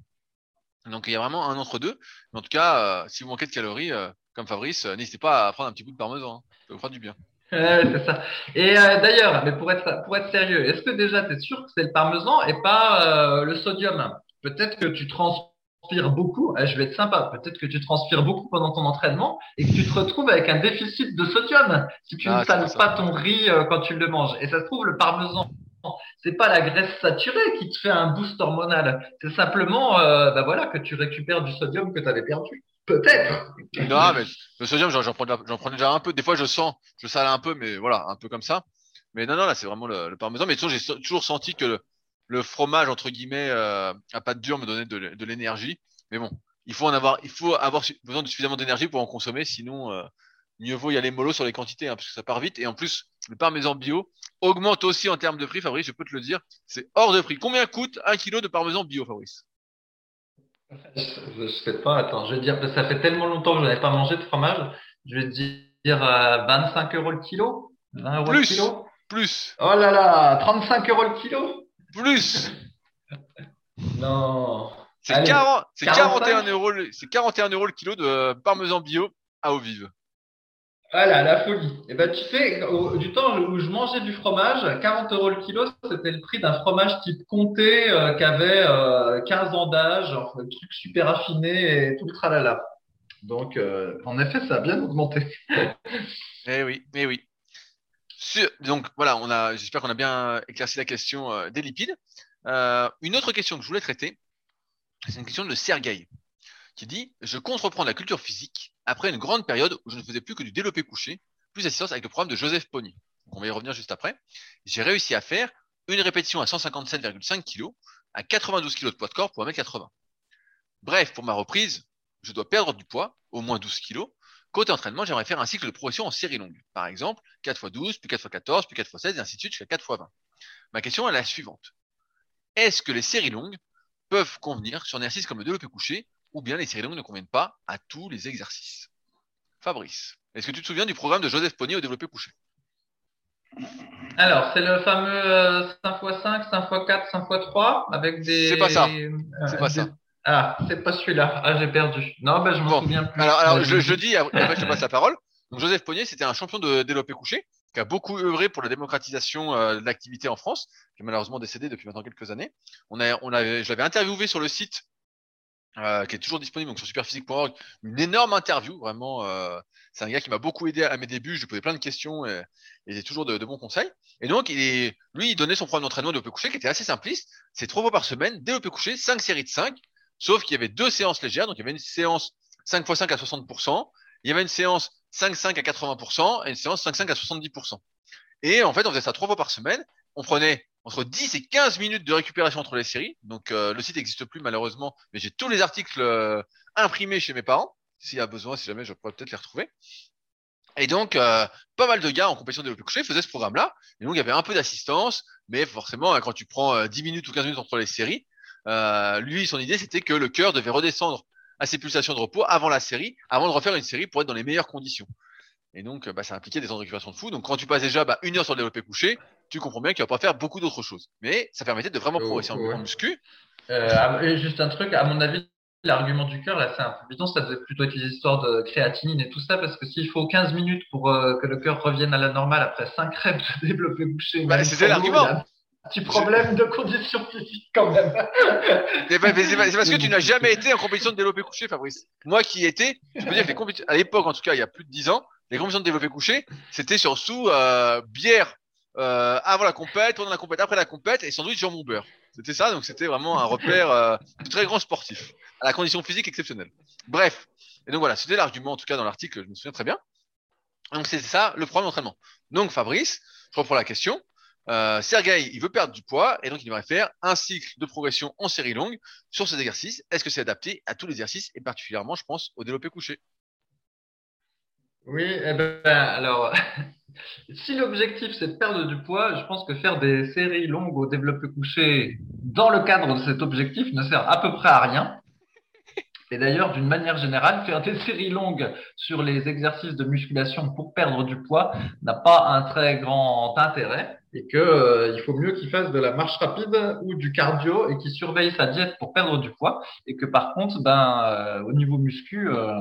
A: Donc il y a vraiment un entre deux. Mais en tout cas, euh, si vous manquez de calories, euh, comme Fabrice, euh, n'hésitez pas à prendre un petit bout de parmesan. hein. Ça vous fera du bien.
B: C'est ça. Et d'ailleurs, mais pour être pour être sérieux, est-ce que déjà tu es sûr que c'est le parmesan et pas le sodium? Peut-être que tu transpires beaucoup. eh, je vais être sympa. Peut-être que tu transpires beaucoup pendant ton entraînement et que tu te retrouves avec un déficit de sodium si tu
A: Ah,
B: ne sales
A: pas
B: ton riz quand tu le manges. Et ça se trouve le parmesan. C'est pas la graisse saturée qui te fait un boost hormonal. C'est simplement, euh, bah voilà, que tu récupères du sodium que tu avais perdu. Peut-être.
A: Non, mais le sodium, j'en prends, déjà- un peu. Des fois, je sens, je sale un peu, mais voilà, un peu comme ça. Mais non, non, là, c'est vraiment le, le parmesan. Mais j'ai toujours senti que le, fromage, entre guillemets, euh, à pâte dure me donnait de, l'énergie. Mais bon, il faut en avoir, il faut avoir besoin de suffisamment d'énergie pour en consommer. Sinon, euh, mieux vaut y aller mollo sur les quantités, hein, parce que ça part vite. Et en plus, le parmesan bio augmente aussi en termes de prix, Fabrice, je peux te le dire. C'est hors de prix. Combien coûte un kilo de parmesan bio, Fabrice?
B: Je, je sais pas, attends, je vais dire, ça fait tellement longtemps que je n'avais pas mangé de fromage, je vais dire euh, 25 euros le kilo, 20 euros
A: Plus.
B: le kilo.
A: Plus,
B: Oh là là, 35 euros le kilo?
A: plus. [LAUGHS]
B: Non.
A: C'est
B: Allez,
A: 40, c'est
B: 45.
A: 41 euros, le- c'est 41 euros le kilo de parmesan bio à eau vive.
B: Voilà, la folie. Et ben, tu sais, du temps où je mangeais du fromage, 40 euros le kilo, c'était le prix d'un fromage type comté euh, qui avait euh, 15 ans d'âge, truc super affiné et tout le tralala. Donc, euh, en effet, ça a bien augmenté. [LAUGHS]
A: Eh oui, eh oui. Donc voilà, j'espère qu'on a bien éclairci la question euh, des lipides. Euh, une autre question que je voulais traiter, c'est une question de Sergueï, qui dit Je compte reprendre la culture physique après une grande période où je ne faisais plus que du développé couché, plus assistance avec le programme de Joseph Pony. On va y revenir juste après. J'ai réussi à faire une répétition à 157,5 kg, à 92 kg de poids de corps pour 1m80. Bref, pour ma reprise, je dois perdre du poids, au moins 12 kg. Côté entraînement, j'aimerais faire un cycle de progression en série longue. Par exemple, 4 x 12, puis 4 x 14, puis 4 x 16, et ainsi de suite jusqu'à 4 x 20. Ma question est la suivante. Est-ce que les séries longues peuvent convenir sur un exercice comme le développé couché, ou bien les séries longues ne conviennent pas à tous les exercices Fabrice, est-ce que tu te souviens du programme de Joseph Pony au développé couché?
B: Alors, c'est le fameux euh, 5x5, 5x4, 5x3 avec des.
A: C'est pas ça.
B: euh,
A: C'est pas
B: des-
A: ça.
B: Ah, c'est pas celui-là. Ah, j'ai perdu. Non, ben, je m'en
A: Bon.
B: souviens plus.
A: Alors, je, je dis, après je te passe la parole. Donc, Joseph Pognier, c'était un champion de développé couché, qui a beaucoup œuvré pour la démocratisation euh, de l'activité en France, qui est malheureusement décédé depuis maintenant quelques années. On a, on avait, je l'avais interviewé sur le site, euh, qui est toujours disponible, donc sur superphysique.org. Une énorme interview, vraiment. euh, c'est un gars qui m'a beaucoup aidé à mes débuts. Je lui posais plein de questions et, et il a toujours de, de bons conseils. Et donc, il est, lui, il donnait son programme d'entraînement de couché, qui était assez simpliste. C'est trois fois par semaine, développé couché, cinq séries de 5 Sauf qu'il y avait deux séances légères. Donc, il y avait une séance 5 x 5 à 60%. Il y avait une séance 5-5 à 80% et une séance 5-5 à 70%. Et en fait, on faisait ça trois fois par semaine. On prenait entre 10 et 15 minutes de récupération entre les séries. Donc, euh, le site n'existe plus malheureusement, mais j'ai tous les articles euh, imprimés chez mes parents. S'il y a besoin, si jamais, je pourrais peut-être les retrouver. Et donc, euh, pas mal de gars en compétition de développé couché faisaient ce programme-là. Et donc, il y avait un peu d'assistance, mais forcément, hein, quand tu prends euh, 10 minutes ou 15 minutes entre les séries, lui, son idée, c'était que le cœur devait redescendre à ses pulsations de repos avant la série, avant de refaire une série pour être dans les meilleures conditions. Et donc, bah, ça impliquait des temps de récupération de fou. Donc, quand tu passes déjà bah, une heure sur le développé couché, tu comprends bien qu'il va pas faire beaucoup d'autres choses. Mais ça permettait de vraiment progresser en,
B: Ouais.
A: en muscu.
B: Euh, et juste un truc, à mon avis, l'argument du cœur, là, c'est un peu bidon, ça devait plutôt être les histoires de créatinine et tout ça, parce que s'il faut 15 minutes pour euh, que le cœur revienne à la normale après 5 reps de [LAUGHS] développé couché,
A: Bah, c'était l'argument.
B: petit problème de condition physique quand même. [LAUGHS]
A: C'est pas- c'est parce que tu n'as jamais été en compétition de développé couché, Fabrice. Moi qui étais, je peux dire que les compétitions, à l'époque, en tout cas, il y a plus de 10 ans, les compétitions de développé couché, c'était sur sous euh, bière euh, avant la compète, pendant la compète, après la compète, et sandwich jambon beurre. C'était ça, donc c'était vraiment un repère euh, très grand sportif, à la condition physique exceptionnelle. Bref, et donc voilà, c'était l'argument en tout cas dans l'article, je me souviens très bien. Donc c'est ça le problème d'entraînement. Donc Fabrice, je reprends la question. Euh, Sergei, il veut perdre du poids et donc il devrait faire un cycle de progression en série longue sur ces exercices. Est-ce que c'est adapté à tous les exercices et particulièrement, je pense, au développé couché?
B: Oui, eh ben, alors, si l'objectif c'est de perdre du poids, je pense que faire des séries longues au développé couché dans le cadre de cet objectif ne sert à peu près à rien. Et d'ailleurs, d'une manière générale, faire des séries longues sur les exercices de musculation pour perdre du poids n'a pas un très grand intérêt et que euh, faut mieux qu'il fasse de la marche rapide ou du cardio et qu'il surveille sa diète pour perdre du poids et que par contre, ben, euh, au niveau muscu, euh,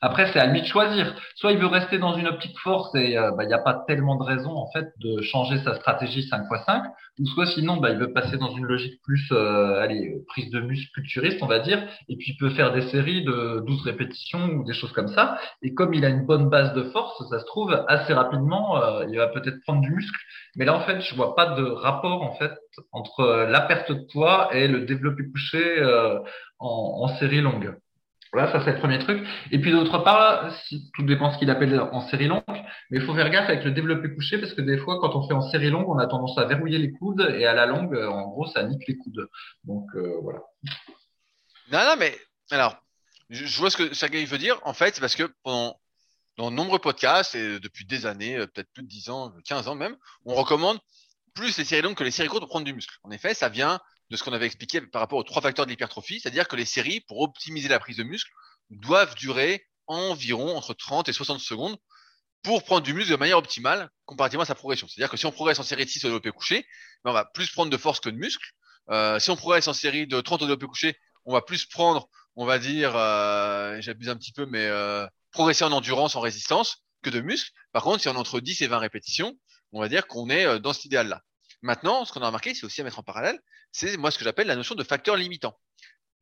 B: après c'est à lui de choisir. Soit il veut rester dans une optique force et euh, ben, il n'y a pas tellement de raison en fait de changer sa stratégie 5x5, ou soit sinon ben, il veut passer dans une logique plus, euh, allez, prise de muscle culturiste on va dire, et puis il peut faire des séries de 12 répétitions ou des choses comme ça. Et comme il a une bonne base de force, ça se trouve assez rapidement, euh, il va peut-être prendre du muscle. Mais là, en fait, je vois pas de rapport en fait entre euh, la perte de poids et le développé couché euh, en, série longue. Voilà, ça c'est le premier truc. Et puis d'autre part, tout dépend ce qu'il appelle en série longue, mais il faut faire gaffe avec le développé couché parce que des fois, quand on fait en série longue, on a tendance à verrouiller les coudes et à la longue, euh, en gros, ça nique les coudes. Donc voilà.
A: Non, non, mais alors, je, vois ce que Sergei veut dire. En fait, parce que pendant dans de nombreux podcasts et depuis des années, euh, peut-être plus de 10 ans, 15 ans même, on recommande plus les séries longues que les séries courtes pour prendre du muscle. En effet, ça vient de ce qu'on avait expliqué par rapport aux trois facteurs de l'hypertrophie, c'est-à-dire que les séries, pour optimiser la prise de muscle, doivent durer environ entre 30 et 60 secondes pour prendre du muscle de manière optimale comparativement à sa progression. C'est-à-dire que si on progresse en série de 6 au développé couché, ben on va plus prendre de force que de muscle. Euh, si on progresse en série de 30 au développé couché, on va plus prendre, on va dire, euh, j'abuse un petit peu, mais progresser en endurance, en résistance, que de muscle. Par contre, si on entre 10 et 20 répétitions, on va dire qu'on est euh, dans cet idéal-là. Maintenant, ce qu'on a remarqué, c'est aussi à mettre en parallèle, c'est moi ce que j'appelle la notion de facteur limitant.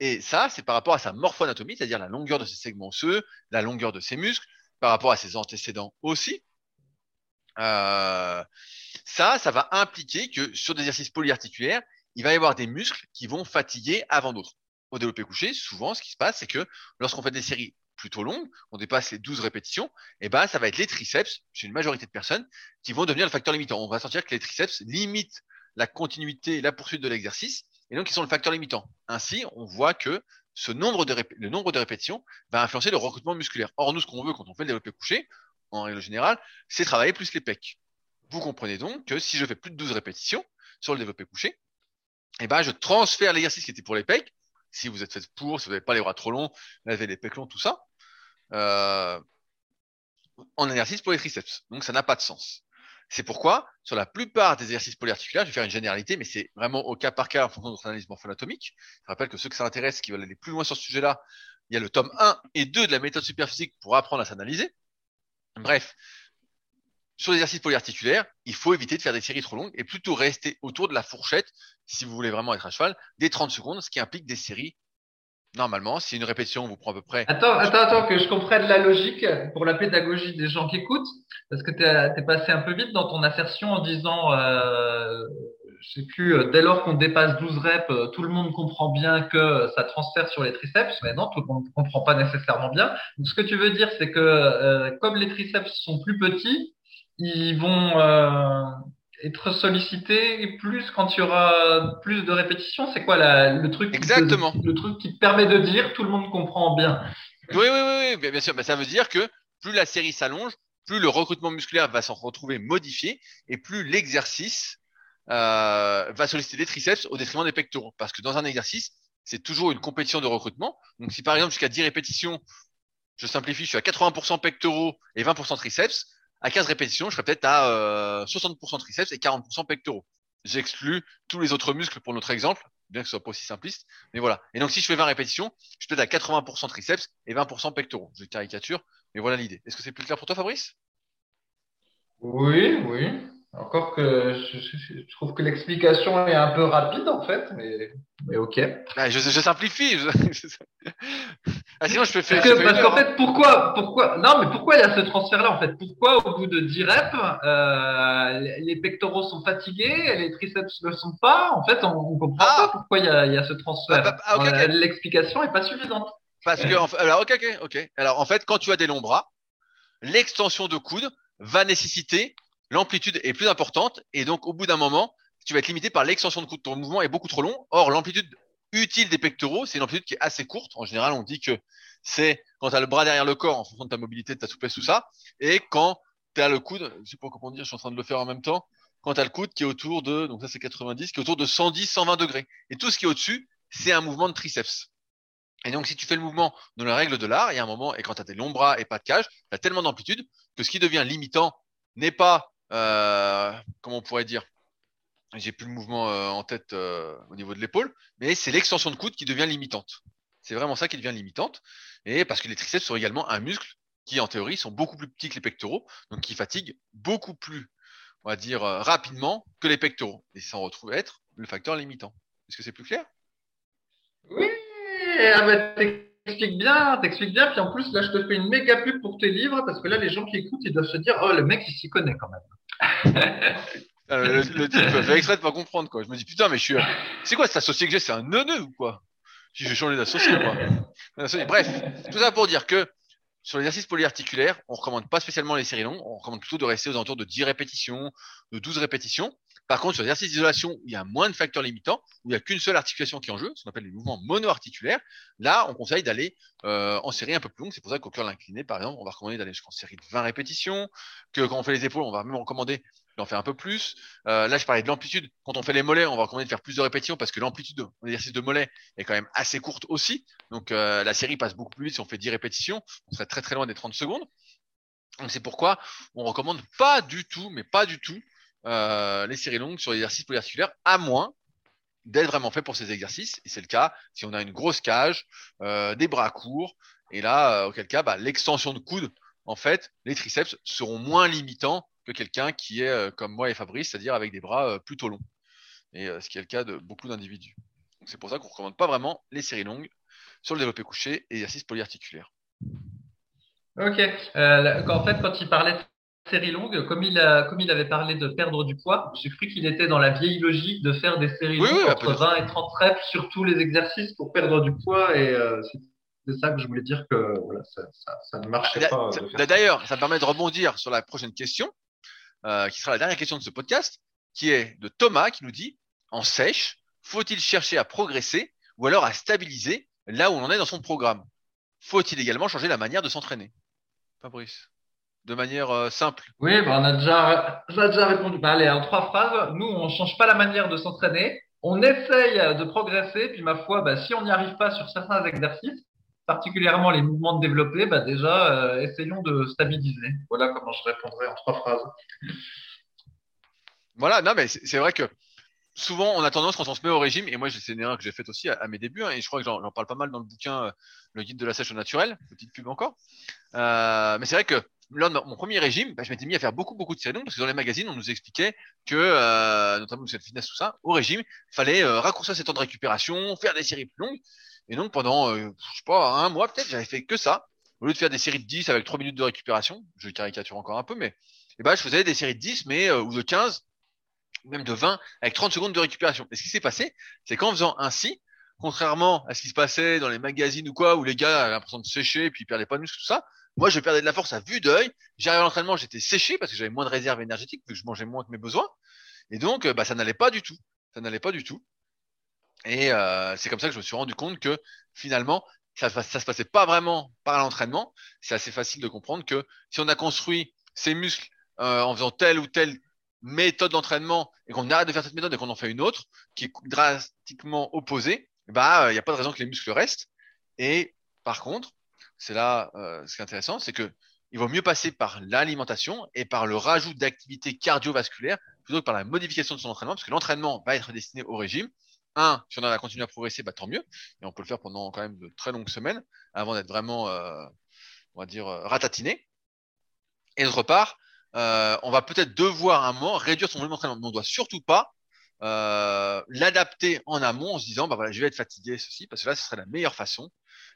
A: Et ça, c'est par rapport à sa morphoanatomie, c'est-à-dire la longueur de ses segments osseux, la longueur de ses muscles, par rapport à ses antécédents aussi. Euh, ça, ça va impliquer que sur des exercices polyarticulaires, il va y avoir des muscles qui vont fatiguer avant d'autres. Au développé couché, souvent, ce qui se passe, c'est que lorsqu'on fait des séries plutôt longues, on dépasse les 12 répétitions, et ben, ça va être les triceps, chez une majorité de personnes, qui vont devenir le facteur limitant. On va sentir que les triceps limitent la continuité et la poursuite de l'exercice, et donc ils sont le facteur limitant. Ainsi, on voit que ce le nombre de répétitions va influencer le recrutement musculaire. Or, nous, ce qu'on veut quand on fait le développé couché, en règle générale, c'est travailler plus les pecs. Vous comprenez donc que si je fais plus de 12 répétitions sur le développé couché, eh ben, je transfère l'exercice qui était pour les pecs. Si vous êtes fait pour, si vous n'avez pas les bras trop longs, vous avez les pecs longs, tout ça, euh, en exercice pour les triceps. Donc, ça n'a pas de sens. C'est pourquoi, sur la plupart des exercices polyarticulaires, je vais faire une généralité, mais c'est vraiment au cas par cas en fonction de notre analyse morpho-anatomique. Je rappelle que ceux que ça intéresse, qui veulent aller plus loin sur ce sujet-là, il y a le tome 1 et 2 de la méthode superphysique pour apprendre à s'analyser. Bref, sur les exercices polyarticulaires, il faut éviter de faire des séries trop longues et plutôt rester autour de la fourchette, si vous voulez vraiment être à cheval, des 30 secondes, ce qui implique des séries. Normalement, si une répétition vous prend à peu près
B: Attends, attends, attends, que je comprenne la logique pour la pédagogie des gens qui écoutent, parce que tu es passé un peu vite dans ton assertion en disant, euh, je sais plus, euh, dès lors qu'on dépasse 12 reps, euh, tout le monde comprend bien que ça transfère sur les triceps, mais non, tout le monde ne comprend pas nécessairement bien. Donc, ce que tu veux dire, c'est que euh, comme les triceps sont plus petits, ils vont euh, être sollicités plus quand il y aura plus de répétitions. C'est quoi la, le truc te-
A: Exactement.
B: le truc qui te permet de dire tout le monde comprend bien.
A: Oui, oui, oui, oui, bien bien sûr. Ben, ça veut dire que plus la série s'allonge, plus le recrutement musculaire va s'en retrouver modifié et plus l'exercice euh, va solliciter des triceps au détriment des pectoraux. Parce que dans un exercice, c'est toujours une compétition de recrutement. Donc si par exemple jusqu'à 10 répétitions, je simplifie, je suis à 80% pectoraux et 20% triceps, à 15 répétitions, je serais peut-être à euh, 60% triceps et 40% pectoraux. J'exclus tous les autres muscles pour notre exemple, bien que ce soit pas aussi simpliste. Mais voilà. Et donc, si je fais 20 répétitions, je suis peut-être à 80% triceps et 20% pectoraux. Je caricature, mais voilà l'idée. Est-ce que c'est plus clair pour toi, Fabrice?
B: Oui, oui. Encore que je, je- je trouve que l'explication est un peu rapide en fait, mais, mais ok.
A: Ah, je, je simplifie. je- [LAUGHS] ah, sinon, je peux faire.
B: Parce que- parce qu'en fait, pourquoi, pourquoi, non, mais pourquoi il y a ce transfert-là en fait? Pourquoi au bout de 10 reps, euh, les pectoraux sont fatigués, les triceps ne le sont pas? En fait, on, on comprend
A: Ah
B: pas pourquoi il y a, il y a ce transfert.
A: Bah, bah, ah, ok.
B: Euh, L'explication est pas suffisante.
A: Parce que, en fait- alors, ok, ok, ok. Alors, en fait, quand tu as des longs bras, l'extension de coude va nécessiter l'amplitude est plus importante et donc au bout d'un moment, tu vas être limité par l'extension de coude. Ton mouvement est beaucoup trop long. Or, l'amplitude utile des pectoraux, c'est une amplitude qui est assez courte. En général, on dit que c'est quand tu as le bras derrière le corps en fonction de ta mobilité, de ta souplesse, tout ça, et quand tu as le coude, je sais pas comment dire, je suis en train de le faire en même temps, quand tu as le coude qui est autour de, donc ça c'est 90, qui est autour de 110, 120 degrés. Et tout ce qui est au-dessus, c'est un mouvement de triceps. Et donc, si tu fais le mouvement dans la règle de l'art, il y a un moment, et quand tu as des longs bras et pas de cage, tu as tellement d'amplitude que ce qui devient limitant n'est pas, comment on pourrait dire, j'ai plus le mouvement euh, en tête euh, au niveau de l'épaule, mais c'est l'extension de coude qui devient limitante. C'est vraiment ça qui devient limitante. Et parce que les triceps sont également un muscle qui, en théorie, sont beaucoup plus petits que les pectoraux, donc qui fatiguent beaucoup plus, on va dire, euh, rapidement que les pectoraux. Et ça retrouve être le facteur limitant. Est-ce que c'est plus clair?
B: Oui, ah bah, t'expliques bien, t'expliques bien. Puis en plus, là, je te fais une méga pub pour tes livres parce que là, les gens qui écoutent, ils doivent se dire, oh, le mec, il s'y connaît quand même. [LAUGHS]
A: Euh, le, type fait exprès de pas comprendre quoi. Je me dis putain mais je suis. euh, C'est quoi cet associé que j'ai? C'est un neuneu ou quoi? Si je vais changer d'associé associé. Bref, tout ça pour dire que sur l'exercice polyarticulaire, on recommande pas spécialement les séries longues. On recommande plutôt de rester aux alentours de 10 répétitions, de 12 répétitions. Par contre, sur l'exercice d'isolation, il y a moins de facteurs limitants, où il n'y a qu'une seule articulation qui est en jeu, ce qu'on appelle les mouvements monoarticulaires, là, on conseille d'aller euh, en série un peu plus longue. C'est pour ça qu'au curl incliné, par exemple, on va recommander d'aller jusqu'en série de 20 répétitions, que quand on fait les épaules, on va même recommander d'en faire un peu plus. Euh, là, je parlais de l'amplitude. Quand on fait les mollets, on va recommander de faire plus de répétitions parce que l'amplitude de l'exercice de mollet est quand même assez courte aussi. Donc, euh, la série passe beaucoup plus vite si on fait 10 répétitions. On serait très très loin des 30 secondes. Donc, c'est pourquoi on recommande pas du tout, mais pas du tout, euh, les séries longues sur l'exercice polyarticulaire, à moins d'être vraiment fait pour ces exercices. Et c'est le cas si on a une grosse cage, des bras courts. Et là, auquel cas, bah, l'extension de coude, en fait, les triceps seront moins limitants que quelqu'un qui est euh, comme moi et Fabrice, c'est-à-dire avec des bras euh, plutôt longs. Et euh, ce qui est le cas de beaucoup d'individus. C'est pour ça qu'on ne recommande pas vraiment les séries longues sur le développé couché et l'exercice polyarticulaire.
B: Ok. Euh, en fait, quand il parlait de série longue, comme il a, comme il avait parlé de perdre du poids, j'ai cru qu'il était dans la vieille logique de faire des séries
A: Oui,
B: longues
A: oui,
B: entre
A: peut-être.
B: 20 et 30 reps sur tous les exercices pour perdre du poids et euh, c'est ça que je voulais dire que voilà, ça, ça, ça ne marchait
A: D'a-
B: pas. ça.
A: D'ailleurs, ça me permet de rebondir sur la prochaine question, euh, qui sera la dernière question de ce podcast, qui est de Thomas qui nous dit en sèche, faut-il chercher à progresser ou alors à stabiliser là où on en est dans son programme? Faut-il également changer la manière de s'entraîner? Fabrice, de manière euh, simple.
B: Oui, bah, on a déjà, on a déjà répondu. Bah, allez, en trois phrases. Nous, on change pas la manière de s'entraîner. On essaye de progresser. Puis, ma foi, bah, si on n'y arrive pas sur certains exercices, particulièrement les mouvements de développé, bah, déjà, euh, essayons de stabiliser. Voilà comment je répondrai en trois phrases.
A: Voilà, non, mais c'est vrai que souvent on a tendance quand on se met au régime, et moi c'est une erreur que j'ai faite aussi à, à mes débuts, hein, et je crois que j'en parle pas mal dans le bouquin euh, Le guide de la sèche au naturel, petite pub encore. Euh, mais c'est vrai que lors de mon premier régime, bah, je m'étais mis à faire beaucoup beaucoup de séries longues, parce que dans les magazines on nous expliquait que, euh, notamment cette fitness tout ça, au régime, fallait euh, raccourcir ses temps de récupération, faire des séries plus longues, et donc pendant, euh, je sais pas, un mois peut-être, j'avais fait que ça. Au lieu de faire des séries de 10 avec 3 minutes de récupération, je caricature encore un peu, mais et ben, je faisais des séries de 10 mais, euh, ou de 15 même de 20 avec 30 secondes de récupération. Et ce qui s'est passé, c'est qu'en faisant ainsi, contrairement à ce qui se passait dans les magazines ou quoi, où les gars avaient l'impression de sécher puis ils perdaient pas de muscle, tout ça, moi je perdais de la force à vue d'œil. J'arrivais à l'entraînement, j'étais séché parce que j'avais moins de réserve énergétique vu que je mangeais moins que mes besoins. Et donc, euh, bah, ça n'allait pas du tout. Ça n'allait pas du tout. Et euh, c'est comme ça que je me suis rendu compte que finalement, ça, ça se passait pas vraiment par l'entraînement. C'est assez facile de comprendre que si on a construit ses muscles euh, en faisant telle ou telle méthode d'entraînement et qu'on arrête de faire cette méthode et qu'on en fait une autre qui est drastiquement opposée, bah il n'y a pas de raison que les muscles restent. Et par contre, c'est là euh, ce qui est intéressant, c'est que il vaut mieux passer par l'alimentation et par le rajout d'activités cardiovasculaires plutôt que par la modification de son entraînement, parce que l'entraînement va être destiné au régime. Un, si on a continuer à progresser, bah, tant mieux. Et on peut le faire pendant quand même de très longues semaines avant d'être vraiment, euh, on va dire, euh, ratatiné. Et d'autre part, euh, on va peut-être devoir à un moment réduire son volume d'entraînement. Mais on ne doit surtout pas l'adapter en amont en se disant, bah je vais être fatigué, ceci, parce que là, ce serait la meilleure façon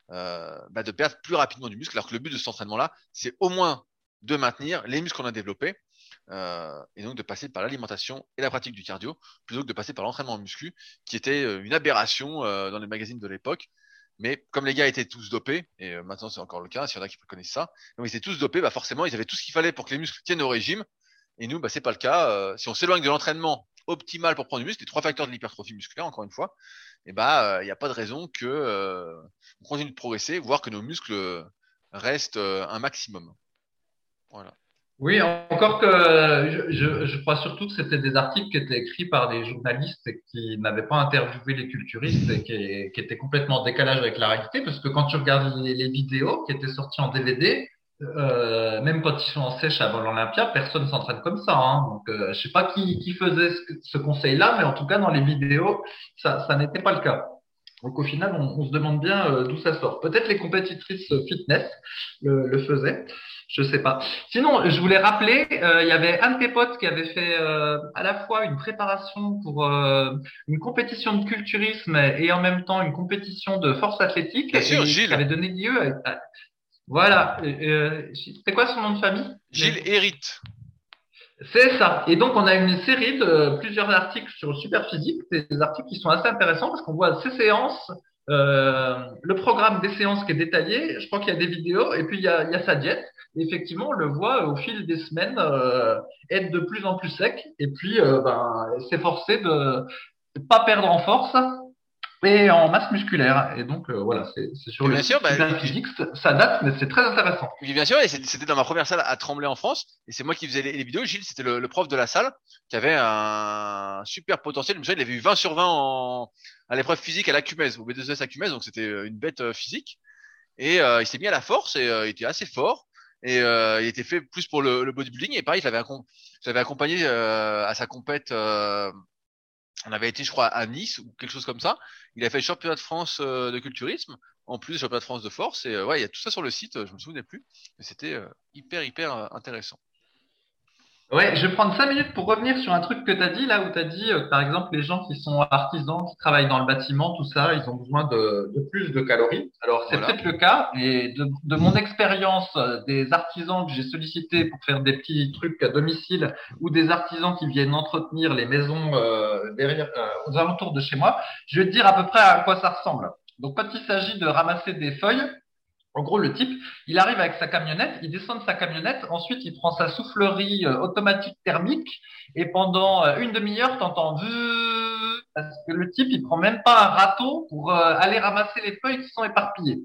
A: bah, de perdre plus rapidement du muscle, alors que le but de cet entraînement-là, c'est au moins de maintenir les muscles qu'on a développés, euh, et donc de passer par l'alimentation et la pratique du cardio, plutôt que de passer par l'entraînement en qui était euh, une aberration euh, dans les magazines de l'époque. Mais comme les gars étaient tous dopés, et euh, maintenant c'est encore le cas, s'il y en a qui connaissent ça, ils étaient tous dopés, bah forcément ils avaient tout ce qu'il fallait pour que les muscles tiennent au régime. Et nous, bah, c'est pas le cas. si on s'éloigne de l'entraînement optimal pour prendre du muscle, les trois facteurs de l'hypertrophie musculaire, encore une fois, et bah il n'y a pas de raison que on continue de progresser, voire que nos muscles restent un maximum. Voilà.
B: Oui, encore que je, crois surtout que c'était des articles qui étaient écrits par des journalistes qui n'avaient pas interviewé les culturistes et qui, étaient complètement en décalage avec la réalité, parce que quand tu regardes les, vidéos qui étaient sorties en DVD, euh, même quand ils sont en sèche avant l'Olympia, personne s'entraîne comme ça. Hein. Donc, euh, je sais pas qui, qui faisait ce, conseil-là, mais en tout cas dans les vidéos, ça, n'était pas le cas. Donc au final, on, se demande bien euh, d'où ça sort. Peut-être les compétitrices fitness le faisaient, je sais pas. Sinon, je voulais rappeler, euh, il y avait un de tes potes qui avait fait euh, à la fois une préparation pour euh, une compétition de culturisme et en même temps une compétition de force athlétique.
A: Bien sûr, Gilles.
B: Qui avait donné lieu à, à- voilà. Euh, c'est quoi son nom de famille?
A: Gilles hérite.
B: c'est ça. Et donc, on a une série de plusieurs articles sur le superphysique, des articles qui sont assez intéressants parce qu'on voit ces séances, euh, le programme des séances qui est détaillé. Je crois qu'il y a des vidéos et puis il y a, il y a sa diète. Effectivement, on le voit au fil des semaines euh, être de plus en plus sec et puis euh, ben, s'efforcer de ne pas perdre en force et en masse musculaire. Et donc, euh, voilà, c'est sur
A: Et
B: le
A: bien sûr, bah,
B: superphysique, ça- date, mais c'est très intéressant.
A: Oui, bien sûr, et c'était dans ma première salle à Tremblay en France, et c'est moi qui faisais les, les vidéos. Gilles, c'était le, le prof de la salle, qui avait un super potentiel. Je me souviens, il avait eu 20 sur 20 en, à l'épreuve physique à la au B2S à donc c'était euh, une bête euh, physique. Et euh, il s'est mis à la force, et euh, il était assez fort, et euh, il était fait plus pour le, le bodybuilding, et pareil, je l'avais accompagné euh, à sa compète. euh, on avait été, je crois, à Nice ou quelque chose comme ça. Il a fait le championnat de France euh, de culturisme, en plus du championnat de France de force. Et euh, ouais, il y a tout ça sur le site, je me souvenais plus. Mais c'était hyper, hyper intéressant.
B: Ouais, je vais prendre cinq minutes pour revenir sur un truc que tu as dit là où tu as dit euh, par exemple les gens qui sont artisans, qui travaillent dans le bâtiment, tout ça, ils ont besoin de, de plus de calories. Alors c'est
A: Voilà.
B: peut-être le cas et de, de mon expérience euh, des artisans que j'ai sollicités pour faire des petits trucs à domicile ou des artisans qui viennent entretenir les maisons euh, derrière euh, aux alentours de chez moi, je vais te dire à peu près à quoi ça ressemble. Donc quand il s'agit de ramasser des feuilles, en gros, le type, il arrive avec sa camionnette, il descend de sa camionnette, ensuite il prend sa soufflerie euh, automatique thermique et pendant euh, une demi-heure, t'entends parce que le type, il prend même pas un râteau pour euh, aller ramasser les feuilles qui sont éparpillées.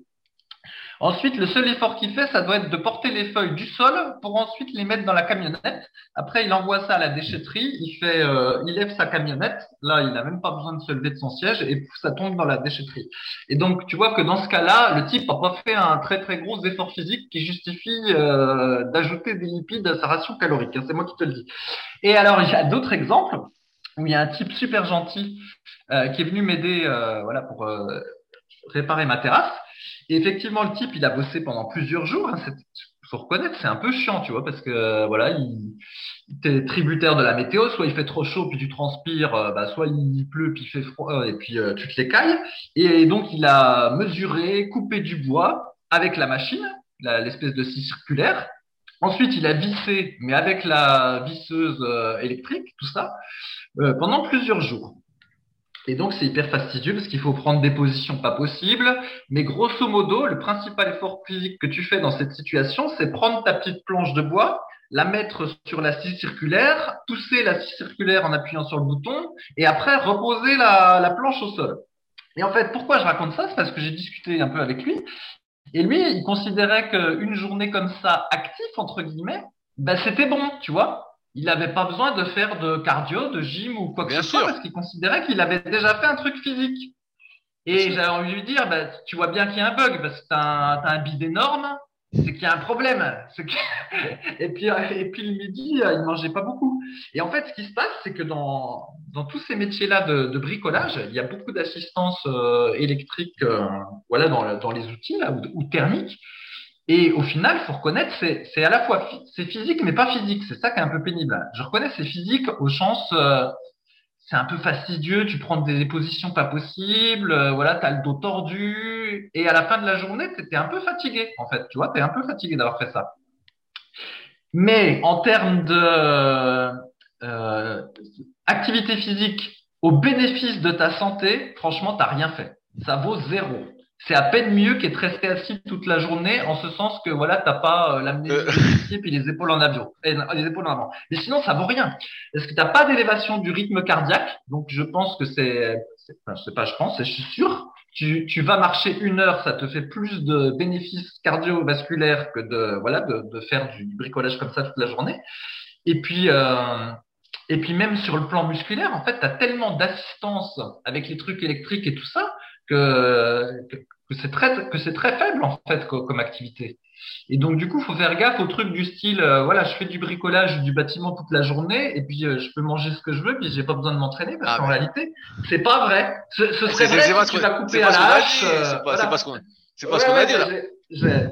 B: Ensuite, le seul effort qu'il fait, ça doit être de porter les feuilles du sol pour ensuite les mettre dans la camionnette. Après, il envoie ça à la déchetterie, il fait, euh, il lève sa camionnette. Là, il n'a même pas besoin de se lever de son siège et ça tombe dans la déchetterie. Et donc, tu vois que dans ce cas-là, le type n'a pas fait un très très gros effort physique qui justifie euh, d'ajouter des lipides à sa ration calorique. hein, c'est moi qui te le dis. Et alors, il y a d'autres exemples où il y a un type super gentil euh, qui est venu m'aider, euh, voilà, pour euh, réparer ma terrasse. Et effectivement, le type, il a bossé pendant plusieurs jours. Hein, faut reconnaître, c'est un peu chiant, tu vois, parce que euh, voilà, il, t'es tributaire de la météo. Soit il fait trop chaud puis tu transpires, euh, bah, soit il pleut puis il fait froid euh, et puis tu te l'écailles. Et donc, il a mesuré, coupé du bois avec la machine, l'espèce de scie circulaire. Ensuite, il a vissé, mais avec la visseuse électrique, tout ça, pendant plusieurs jours. Et donc, c'est hyper fastidieux parce qu'il faut prendre des positions pas possibles. Mais grosso modo, le principal effort physique que tu fais dans cette situation, c'est prendre ta petite planche de bois, la mettre sur la scie circulaire, pousser la scie circulaire en appuyant sur le bouton, et après reposer la, la planche au sol. Et en fait, pourquoi je raconte ça? C'est parce que j'ai discuté un peu avec lui. Et lui, il considérait qu'une journée comme ça, active, entre guillemets, ben, c'était bon, tu vois. Il n'avait pas besoin de faire de cardio, de gym ou quoi que
A: Bien
B: ce soit, parce qu'il considérait qu'il avait déjà fait un truc physique. Et j'avais envie de lui dire, ben, tu vois bien qu'il y a un bug, parce que tu as, un bide énorme, c'est qu'il y a un problème. [LAUGHS] et, puis, et puis le midi, il mangeait pas beaucoup. Et en fait, ce qui se passe, c'est que dans, dans tous ces métiers-là de, bricolage, il y a beaucoup d'assistance euh, électrique euh, voilà, dans, dans, les outils là, ou, thermiques. Et au final, faut reconnaître, c'est à la fois c'est physique, mais pas physique. C'est ça qui est un peu pénible. Je reconnais c'est physique au sens, euh, c'est un peu fastidieux. Tu prends des positions pas possibles. voilà, t'as le dos tordu. Et à la fin de la journée, t'es un peu fatigué. En fait, tu vois, t'es un peu fatigué d'avoir fait ça. Mais en termes de euh, activité physique au bénéfice de ta santé, franchement, t'as rien fait. Ça vaut zéro. C'est à peine mieux qu'être resté assis toute la journée, en ce sens que voilà, t'as pas euh, l'amnésie euh. puis les épaules en avion, les épaules en avant. Mais sinon, ça vaut rien. Parce que t'as pas d'élévation du rythme cardiaque, donc je pense que c'est, enfin, je sais pas, je pense, je suis sûr. Tu, tu vas marcher une heure, ça te fait plus de bénéfices cardiovasculaires que de voilà de, de faire du bricolage comme ça toute la journée. Et puis, euh, et puis même sur le plan musculaire, en fait, tu as tellement d'assistance avec les trucs électriques et tout ça que, que, c'est très que c'est très faible en fait comme, activité. Et donc du coup, faut faire gaffe au truc du style, euh, voilà, je fais du bricolage du bâtiment toute la journée et puis euh, je peux manger ce que je veux puis j'ai pas besoin de m'entraîner parce ah, qu'en réalité, c'est pas vrai. Ce, ce serait vrai si tu vas couper à la hache.
A: C'est pas, ce qu'on c'est pas ce qu'on a dit là.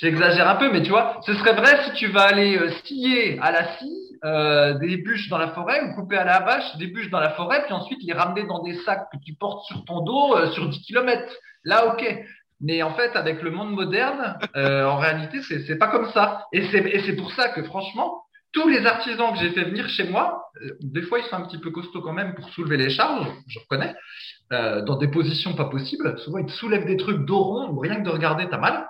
B: J'exagère un peu, mais tu vois, ce serait vrai si tu vas aller euh, scier à la scie euh, des bûches dans la forêt ou couper à la vache des bûches dans la forêt, puis ensuite les ramener dans des sacs que tu portes sur ton dos euh, sur 10 km. Là, ok. Mais en fait, avec le monde moderne, euh, en réalité, c'est pas comme ça. Et c'est pour ça que franchement, tous les artisans que j'ai fait venir chez moi, des fois ils sont un petit peu costauds quand même pour soulever les charges, je reconnais, dans des positions pas possibles. Souvent ils te soulèvent des trucs dos rond, où rien que de regarder t'as mal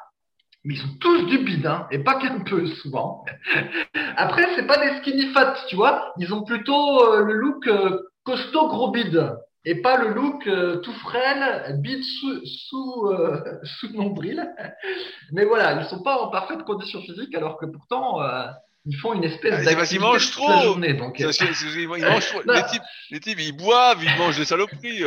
B: mais ils sont tous du bide, hein, et pas qu'un peu souvent. [LAUGHS] Après, c'est pas des skinny fat, tu vois. Ils ont plutôt euh, le look euh, costaud gros bide, et pas le look euh, tout frêle, bide sous sous, [LAUGHS] sous nombril. Mais voilà, ils sont pas en parfaite condition physique, alors que pourtant ils font une espèce ah, d'activité
A: ils mangent trop. La journée, donc. ils mangent trop. les, [LAUGHS] types, les types, ils boivent, ils mangent des saloperies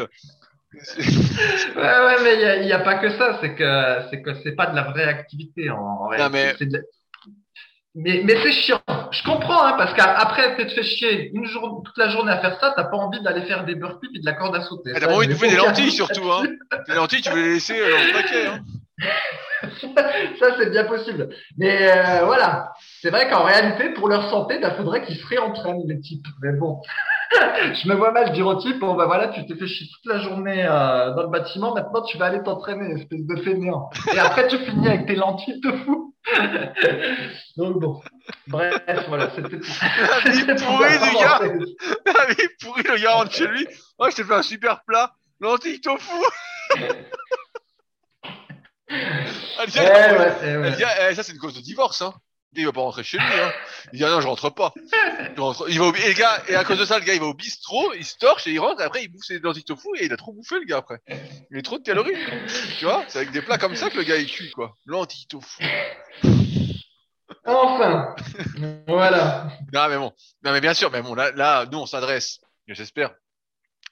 B: ouais, ouais, mais il n'y a, pas que ça. C'est que c'est que c'est pas de la vraie activité en, réalité. Mais, mais, c'est chiant. Je comprends, hein, parce qu'après, tu te fais chier une journée, toute la journée à faire ça, t'as pas envie d'aller faire des burpees et de la corde à sauter.
A: Ah, t'as envie de bouffer des lentilles surtout, hein. des lentilles, tu veux les laisser dans le paquet, hein. [LAUGHS]
B: ça, c'est bien possible. Mais euh, voilà, c'est vrai qu'en réalité, pour leur santé, il bah, faudrait qu'ils se réentraînent, les types. Mais bon, je me vois mal dire au type, bon bah voilà, tu t'es fait chier toute la journée euh, dans le bâtiment, maintenant tu vas aller t'entraîner, espèce de fainéant. Et après, tu finis avec tes lentilles de fou. [LAUGHS] Donc bon, bref, voilà, c'était
A: La vie pourrie du gars La vie pourrie, le gars rentre chez lui. Oh, je t'ai fait un super plat, lentilles tofu [LAUGHS] elle dit, eh, ça c'est une cause de divorce, hein. Il va pas rentrer chez lui, hein. Il dit, ah non, je rentre pas. Il va au... et, le gars, et à cause de ça, le gars, il va au bistrot, il se torche et il rentre, et après, il bouffe ses lentilles tofu et il a trop bouffé, le gars, après. Il a trop de calories. tu vois? C'est avec des plats comme ça que le gars, il cuit, quoi. Lentilles tofu.
B: Enfin! voilà.
A: Non, mais bon. Non, mais bien sûr, mais bon, là, là, nous, on s'adresse, j'espère,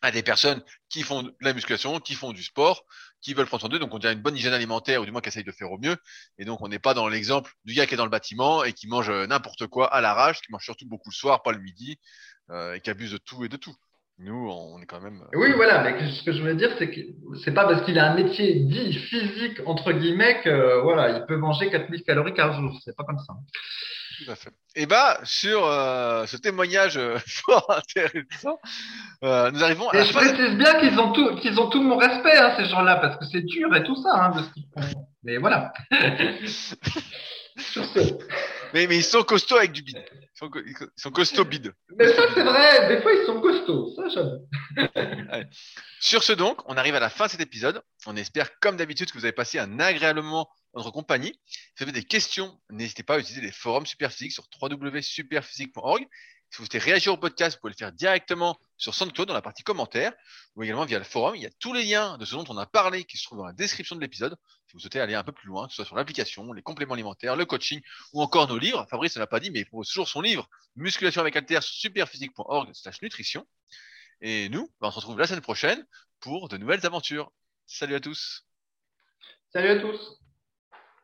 A: à des personnes qui font de la musculation, qui font du sport, qui veulent prendre soin d'eux, donc on a une bonne hygiène alimentaire, ou du moins qui essayent de faire au mieux. Et donc on n'est pas dans l'exemple du gars qui est dans le bâtiment et qui mange euh, n'importe quoi à l'arrache, qui mange surtout beaucoup le soir, pas le midi, euh, et qui abuse de tout et de tout. Nous, on est quand même.
B: Euh, oui, voilà, mais ce que je veux dire, c'est que c'est pas parce qu'il a un métier dit physique, entre guillemets, que voilà, il peut manger 4000 calories par jour. C'est pas comme ça.
A: Tout à fait. Et bah sur euh, ce témoignage euh, [LAUGHS] fort intéressant, euh, nous arrivons
B: à. Et je précise bien qu'ils ont tout, qu'ils ont tout mon respect, hein, ces gens-là, parce que c'est dur et tout ça, hein, de ce qu'ils font. Mais voilà. [LAUGHS]
A: mais, mais ils sont costauds avec du bide. Ils sont, ils sont costauds bide.
B: Mais ça, c'est vrai. Des fois, ils sont costauds. Ça. [LAUGHS]
A: Sur ce, donc, on arrive à la fin de cet épisode. On espère, comme d'habitude, que vous avez passé un agréable moment notre compagnie. Si vous avez des questions, n'hésitez pas à utiliser les forums Superphysique sur www.superphysique.org. Si vous souhaitez réagir au podcast, vous pouvez le faire directement sur SoundCloud dans la partie commentaires ou également via le forum. Il y a tous les liens de ce dont on a parlé qui se trouvent dans la description de l'épisode. Si vous souhaitez aller un peu plus loin, que ce soit sur l'application, les compléments alimentaires, le coaching ou encore nos livres. Fabrice ne l'a pas dit, mais il propose toujours son livre Musculation avec Alter sur superphysique.org slash nutrition. Et nous, on se retrouve la semaine prochaine pour de nouvelles aventures. Salut à tous.
B: Salut à tous.